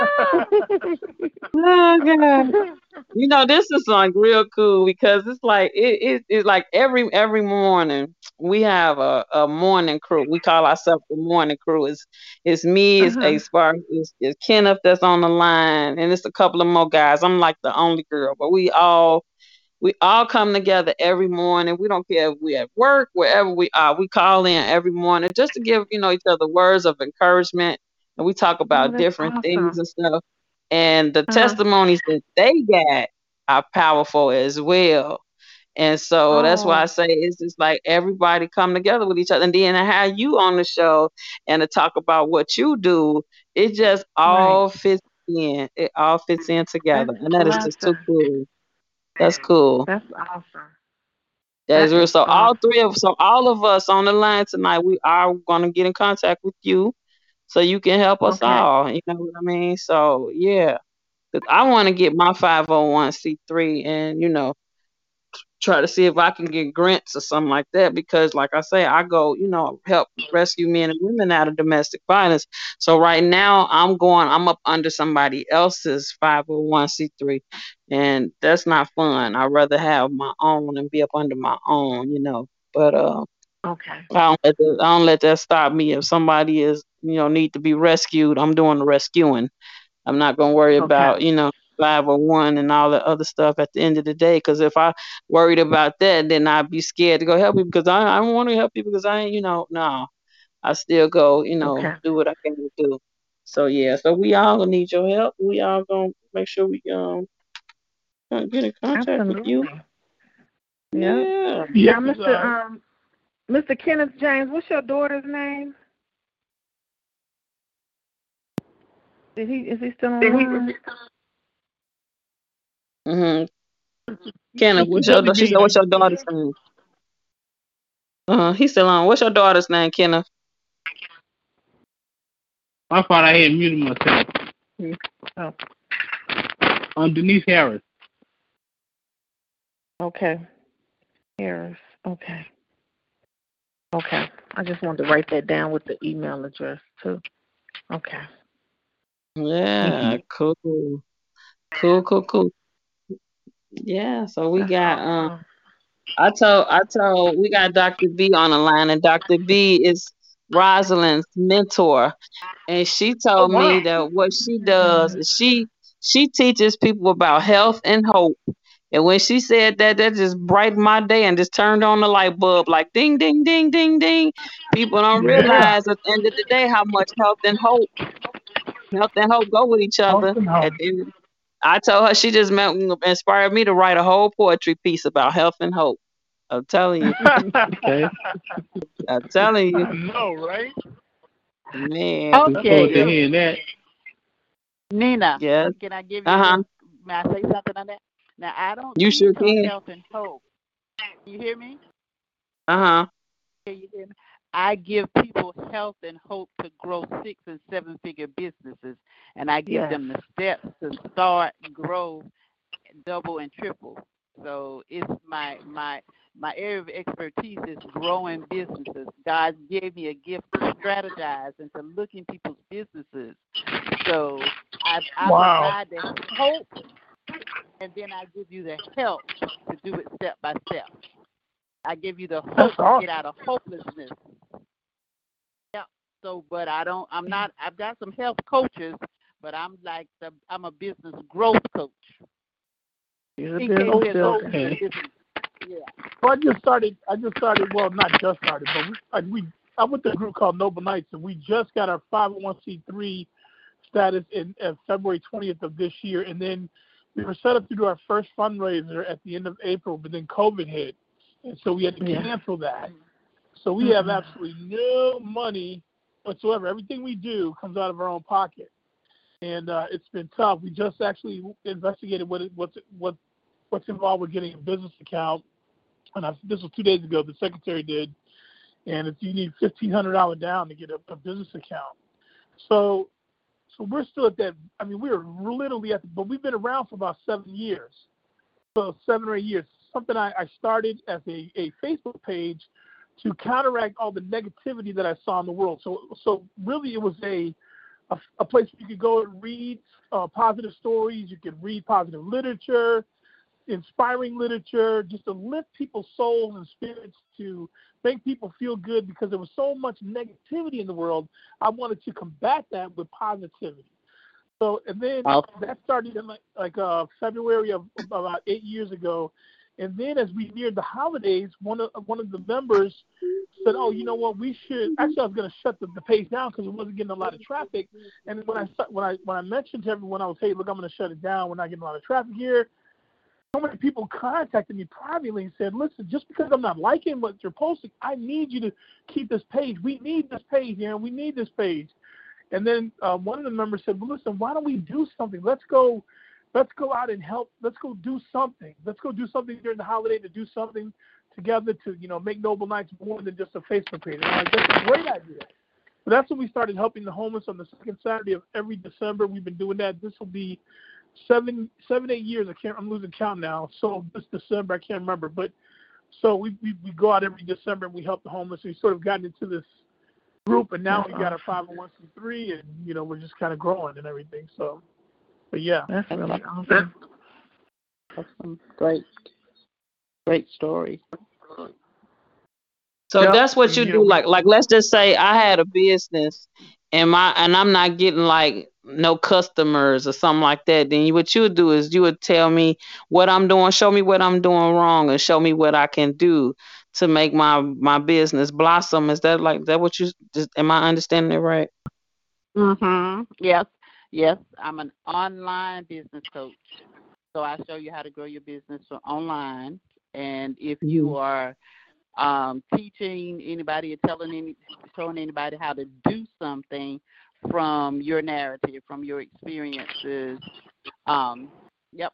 [SPEAKER 1] Oh god. You know, this is like real cool because it's like it, it it's like every every morning we have a, a morning crew. We call ourselves the morning crew. It's it's me, it's
[SPEAKER 3] Uh-huh.
[SPEAKER 1] A Spark, it's, it's Kenneth that's on the line, and it's a couple of more guys. I'm like the only girl, but we all we all come together every morning. We don't care if we're at work, wherever we are. We call in every morning just to give, you know, each other words of encouragement. And we talk about
[SPEAKER 3] Oh, that's
[SPEAKER 1] different things and stuff. And the
[SPEAKER 3] Uh-huh.
[SPEAKER 1] testimonies that they got are powerful as well. And so that's why
[SPEAKER 3] Oh.
[SPEAKER 1] I say it's just like everybody come together with each other. And then to have you on the show and to talk about what you do, it just all fits in. It all fits in together.
[SPEAKER 3] That's
[SPEAKER 1] And that is just too cool. That's cool.
[SPEAKER 3] That's awesome.
[SPEAKER 1] That is
[SPEAKER 3] That
[SPEAKER 1] real. So all three of so all of us on the line tonight, we are gonna get in contact with you so you can help us
[SPEAKER 3] Okay.
[SPEAKER 1] all. You know what I mean? So yeah, I want to get my five oh one C three and you know try to see if I can get grants or something like that because like I say I go you know help rescue men and women out of domestic violence so right now I'm going I'm up under somebody else's 501c3 and that's not fun I'd rather have my own and be up under my own you know but uh
[SPEAKER 3] Okay.
[SPEAKER 1] I don't let that, I don't let that stop me if somebody is you know need to be rescued I'm doing the rescuing I'm not going to worry
[SPEAKER 3] Okay.
[SPEAKER 1] about you know 501 and all that other stuff at the end of the day. Because if I worried about that, then I'd be scared to go help people because I, I don't want to help people because I ain't, you know, no. I still go, you know,
[SPEAKER 3] Okay.
[SPEAKER 1] do what I can do. So yeah, so we all gonna need your help. We all gonna make sure we um get in contact with you.
[SPEAKER 3] Yeah.
[SPEAKER 1] Yeah.
[SPEAKER 5] Yeah,
[SPEAKER 3] Mr. Um, Mr. Kenneth James, what's your daughter's name? Did he is he still on? line?
[SPEAKER 1] Mm-hmm. Kenneth, what's your she said what's your daughter's name? Uh-huh. He's still on. What's your daughter's name, Kenneth?
[SPEAKER 4] I thought I had muted myself.
[SPEAKER 3] Oh,
[SPEAKER 4] Um, Denise Harris.
[SPEAKER 3] okay. Harris. Okay. Okay. I just wanted to write that down with the email address too. Okay.
[SPEAKER 1] Yeah, cool. Cool, cool, cool. Yeah, so we got um. I told I told we got Dr. B on the line and Dr. B is Rosalind's mentor and she
[SPEAKER 3] Oh
[SPEAKER 1] told
[SPEAKER 3] wow.
[SPEAKER 1] me that what she does is she she teaches people about health and hope. And when she said that, that just brightened my day and just turned on the light bulb like ding ding ding ding ding. People don't
[SPEAKER 5] Yeah.
[SPEAKER 1] realize at the end of the day how much health and hope health and hope go with each other.
[SPEAKER 5] Health and hope.
[SPEAKER 1] At the end of I told her she just meant, inspired me to write a whole poetry piece about health and hope. I'm telling you.
[SPEAKER 4] Okay.
[SPEAKER 1] I'm telling
[SPEAKER 5] I
[SPEAKER 1] you,
[SPEAKER 5] know, right?
[SPEAKER 1] man.
[SPEAKER 4] Look forward to
[SPEAKER 2] Okay,
[SPEAKER 4] hearing that.
[SPEAKER 2] Nina,
[SPEAKER 1] Yes.
[SPEAKER 2] can I give you
[SPEAKER 1] Uh huh.
[SPEAKER 2] this? May I say something on that? Now, I don't
[SPEAKER 1] You
[SPEAKER 2] teach
[SPEAKER 1] sure can.
[SPEAKER 2] health and hope. You hear me?
[SPEAKER 1] Uh huh.
[SPEAKER 2] Can you hear me? I give people health and hope to grow six and seven figure businesses, and I give
[SPEAKER 3] Yes.
[SPEAKER 2] them the steps to start, grow, double, and triple. So it's my my my area of expertise is growing businesses. God gave me a gift to strategize and to look in people's businesses. So I, I
[SPEAKER 5] Wow.
[SPEAKER 2] provide the hope, and then I give you the help to do it step by step. I give you the hope
[SPEAKER 5] That's
[SPEAKER 2] to
[SPEAKER 5] awesome.
[SPEAKER 2] get out of hopelessness. Yeah. So, but I don't. I'm not. I've got some health coaches, but I'm like the. I'm a business growth coach.
[SPEAKER 3] You're a business
[SPEAKER 2] there's
[SPEAKER 4] Okay.
[SPEAKER 2] Yeah.
[SPEAKER 5] So I just started. I just started. Well, not just started, but we. I, we I went to a group called Noble Knights, and we just got our 501c3 status in uh, February 20th of this year, and then we were set up to do our first fundraiser at the end of April, but then COVID hit, and so we had to cancel that. So we have
[SPEAKER 3] Mhm.
[SPEAKER 5] absolutely no money whatsoever. Everything we do comes out of our own pocket, and uh, it's been tough. We just actually investigated what it, what's what what's involved with getting a business account, and I, this was two days ago. The secretary did, and if you need fifteen hundred dollar down to get a, a business account, so so we're still at that. I mean, we're literally at, the, but we've been around for about seven years, so seven or eight years. Something I, I started as a, a Facebook page to counteract all the negativity that I saw in the world. So so really, it was a a, a place where you could go and read uh, positive stories. You could read positive literature inspiring literature, just to lift people's souls and spirits, to make people feel good because there was so much negativity in the world. I wanted to combat that with positivity. So, and then that started in like, like uh, February of of about eight years ago. And then as we neared the holidays, one of one of the members said, "Oh, you know what? We should." Actually, I was going to shut the, the page down because it wasn't getting a lot of traffic. And when I when I when I mentioned to everyone, I was, "Hey, look, I'm going to shut it down. We're not getting a lot of traffic here." So many people contacted me privately and said, "Listen, just because I'm not liking what you're posting, I need you to keep this page. We need this page, and we need this page." And then uh, one of the members said, "Well, listen, why don't we do something? Let's go, let's go out and help. Let's go do something. Let's go do something during the holiday to do something together to, you know, make Noble Nights more than just a Facebook page." Like, "That's a great idea." That's when we started helping the homeless on the second Saturday of every December. We've been doing that. This will be seven, seven, eight years. I can't. I'm losing count now. So this December, I can't remember. But so we we, we go out every December and we help the homeless. We sort of gotten into this group, and now we got a 501c3, and you know we're just kind of growing and everything. So, but yeah,
[SPEAKER 3] that's really awesome.
[SPEAKER 2] Awesome, great, great story.
[SPEAKER 1] So yep. that's what you do. Like, like let's just say I had a business, and my and I'm not getting like no customers or something like that. Then you, what you would do is you would tell me what I'm doing, show me what I'm doing wrong, and show me what I can do to make my my business blossom. Is that like that? What you just am I understanding it right?
[SPEAKER 2] Mhm. Yes. Yes. I'm an online business coach. So I show you how to grow your business online. And if you mm-hmm. are um, teaching anybody or telling any, showing anybody how to do something from your narrative, from your experiences, um, yep,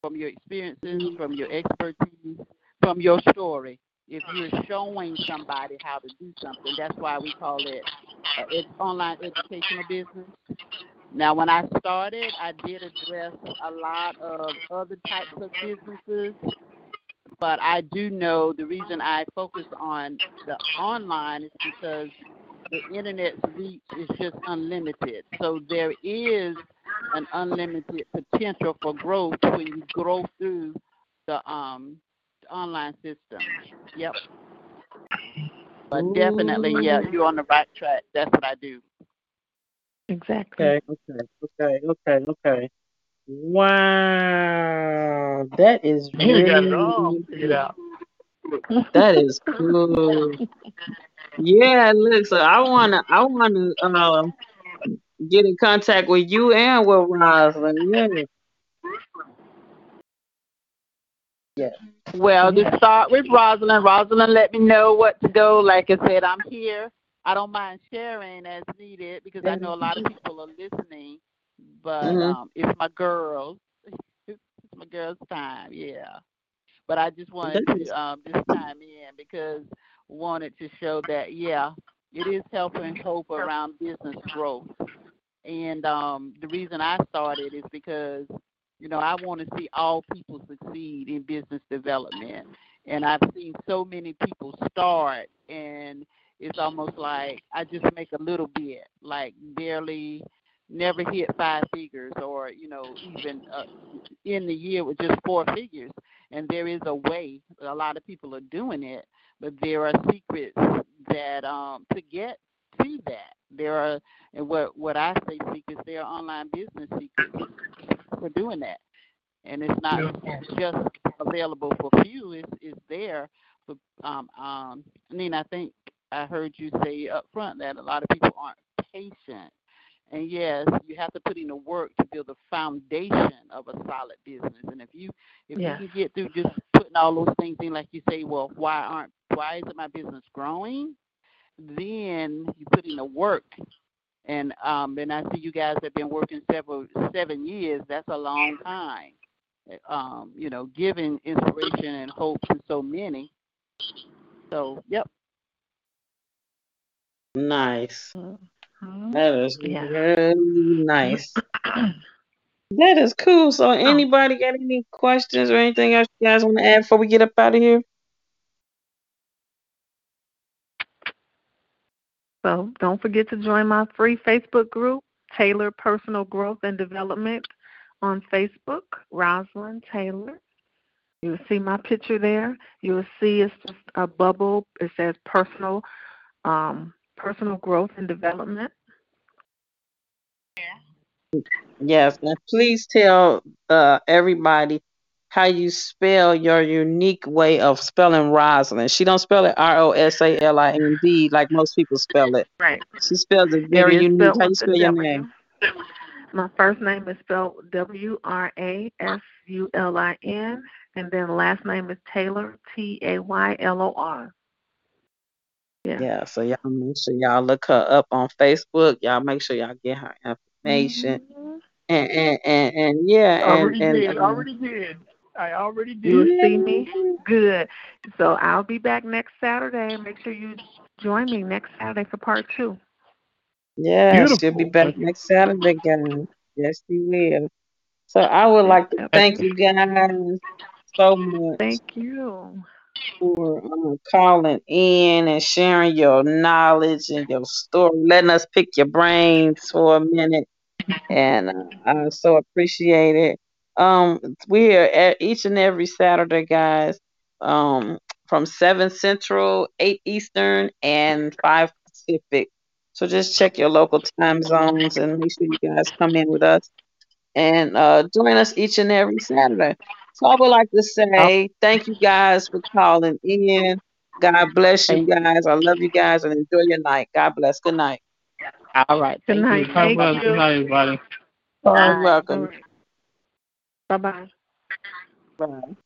[SPEAKER 2] from your experiences, from your expertise, from your story. If you're showing somebody how to do something, that's why we call it uh, it's online educational business. Now, when I started, I did address a lot of other types of businesses, but I do know the reason I focus on the online is because the internet's reach is just unlimited. So there is an unlimited potential for growth when you grow through the um online system. Yep. But definitely, yeah, you're on the right track. That's what I do.
[SPEAKER 3] Exactly.
[SPEAKER 1] Okay, okay, okay, okay, okay. Wow, that is
[SPEAKER 5] really you got it all figured out.
[SPEAKER 1] That is cool. yeah, look, so I wanna, I wanna, um, get in contact with you and with Rosalind. Yeah.
[SPEAKER 2] Yeah. Well, to start with Rosalind, Rosalind let me know what to go. Like I said, I'm here. I don't mind sharing as needed because I know a lot of people are listening. But mm-hmm. um, it's my girls. it's my girls' time, yeah. But I just wanted to um, just chime in because wanted to show that yeah, it is helping hope around business growth. And um, the reason I started is because you know, I want to see all people succeed in business development. And I've seen so many people start, and it's almost like I just make a little bit, like barely never hit five figures or, you know, even uh, in the year with just four figures. And there is a way, a lot of people are doing it, but there are secrets that um, to get to that. There are, and what, what I say secrets, there are online business secrets for doing that. And it's not just available for few, it's, it's there for, um, um, I mean, I think I heard you say up front that a lot of people aren't patient. And yes, you have to put in the work to build the foundation of a solid business. And if you if yeah. you can get through just putting all those things in, like you say, well, why aren't why isn't my business growing? Then you put in the work and um, and I see you guys have been working several seven years. That's a long time. Um, you know, giving inspiration and hope to so many. So, yep.
[SPEAKER 1] Nice. Mm-hmm. That is yeah. very nice. that is cool. So, anybody got any questions or anything else you guys want to add before we get up out of here?
[SPEAKER 3] So don't forget to join my free Facebook group, Taylor Personal Growth and Development on Facebook, Rosalind Taylor. You'll see my picture there. You'll see it's just a bubble. It says personal um, personal growth and development.
[SPEAKER 1] Yes, and please tell uh, everybody how you spell your unique way of spelling Rosalind. She don't spell it R O S A L I N D like most people spell it.
[SPEAKER 3] Right.
[SPEAKER 1] She spells it very it unique. How you spell your name?
[SPEAKER 3] My first name is spelled W R A S U L I N, and then last name is Taylor T A Y L O R.
[SPEAKER 1] Yeah. yeah, so y'all make sure y'all look her up on Facebook. Y'all make sure y'all get her information. Mm-hmm. And, and, and and yeah,
[SPEAKER 5] already
[SPEAKER 1] and,
[SPEAKER 5] did, already did. I already did.
[SPEAKER 3] You see me? Good. So I'll be back next Saturday. Make sure you join me next Saturday for part two.
[SPEAKER 1] Yeah, Beautiful. she'll be back next Saturday again. Yes, you will. So I would like to thank you guys so much.
[SPEAKER 3] Thank you
[SPEAKER 1] for um, calling in and sharing your knowledge and your story, letting us pick your brains for a minute. And uh, I so appreciate it. Um, we are at each and every Saturday, guys, um, from 7 Central, 8 Eastern, and 5 Pacific. So just check your local time zones and make sure you guys come in with us and uh, join us each and every Saturday. So I would like to say thank you guys for calling in. God bless you guys. I love you guys and enjoy your night. God bless. Good night.
[SPEAKER 2] All right.
[SPEAKER 3] Good night. Thank you.
[SPEAKER 4] Good night, everybody.
[SPEAKER 1] You're welcome.
[SPEAKER 3] Bye bye.
[SPEAKER 1] Bye.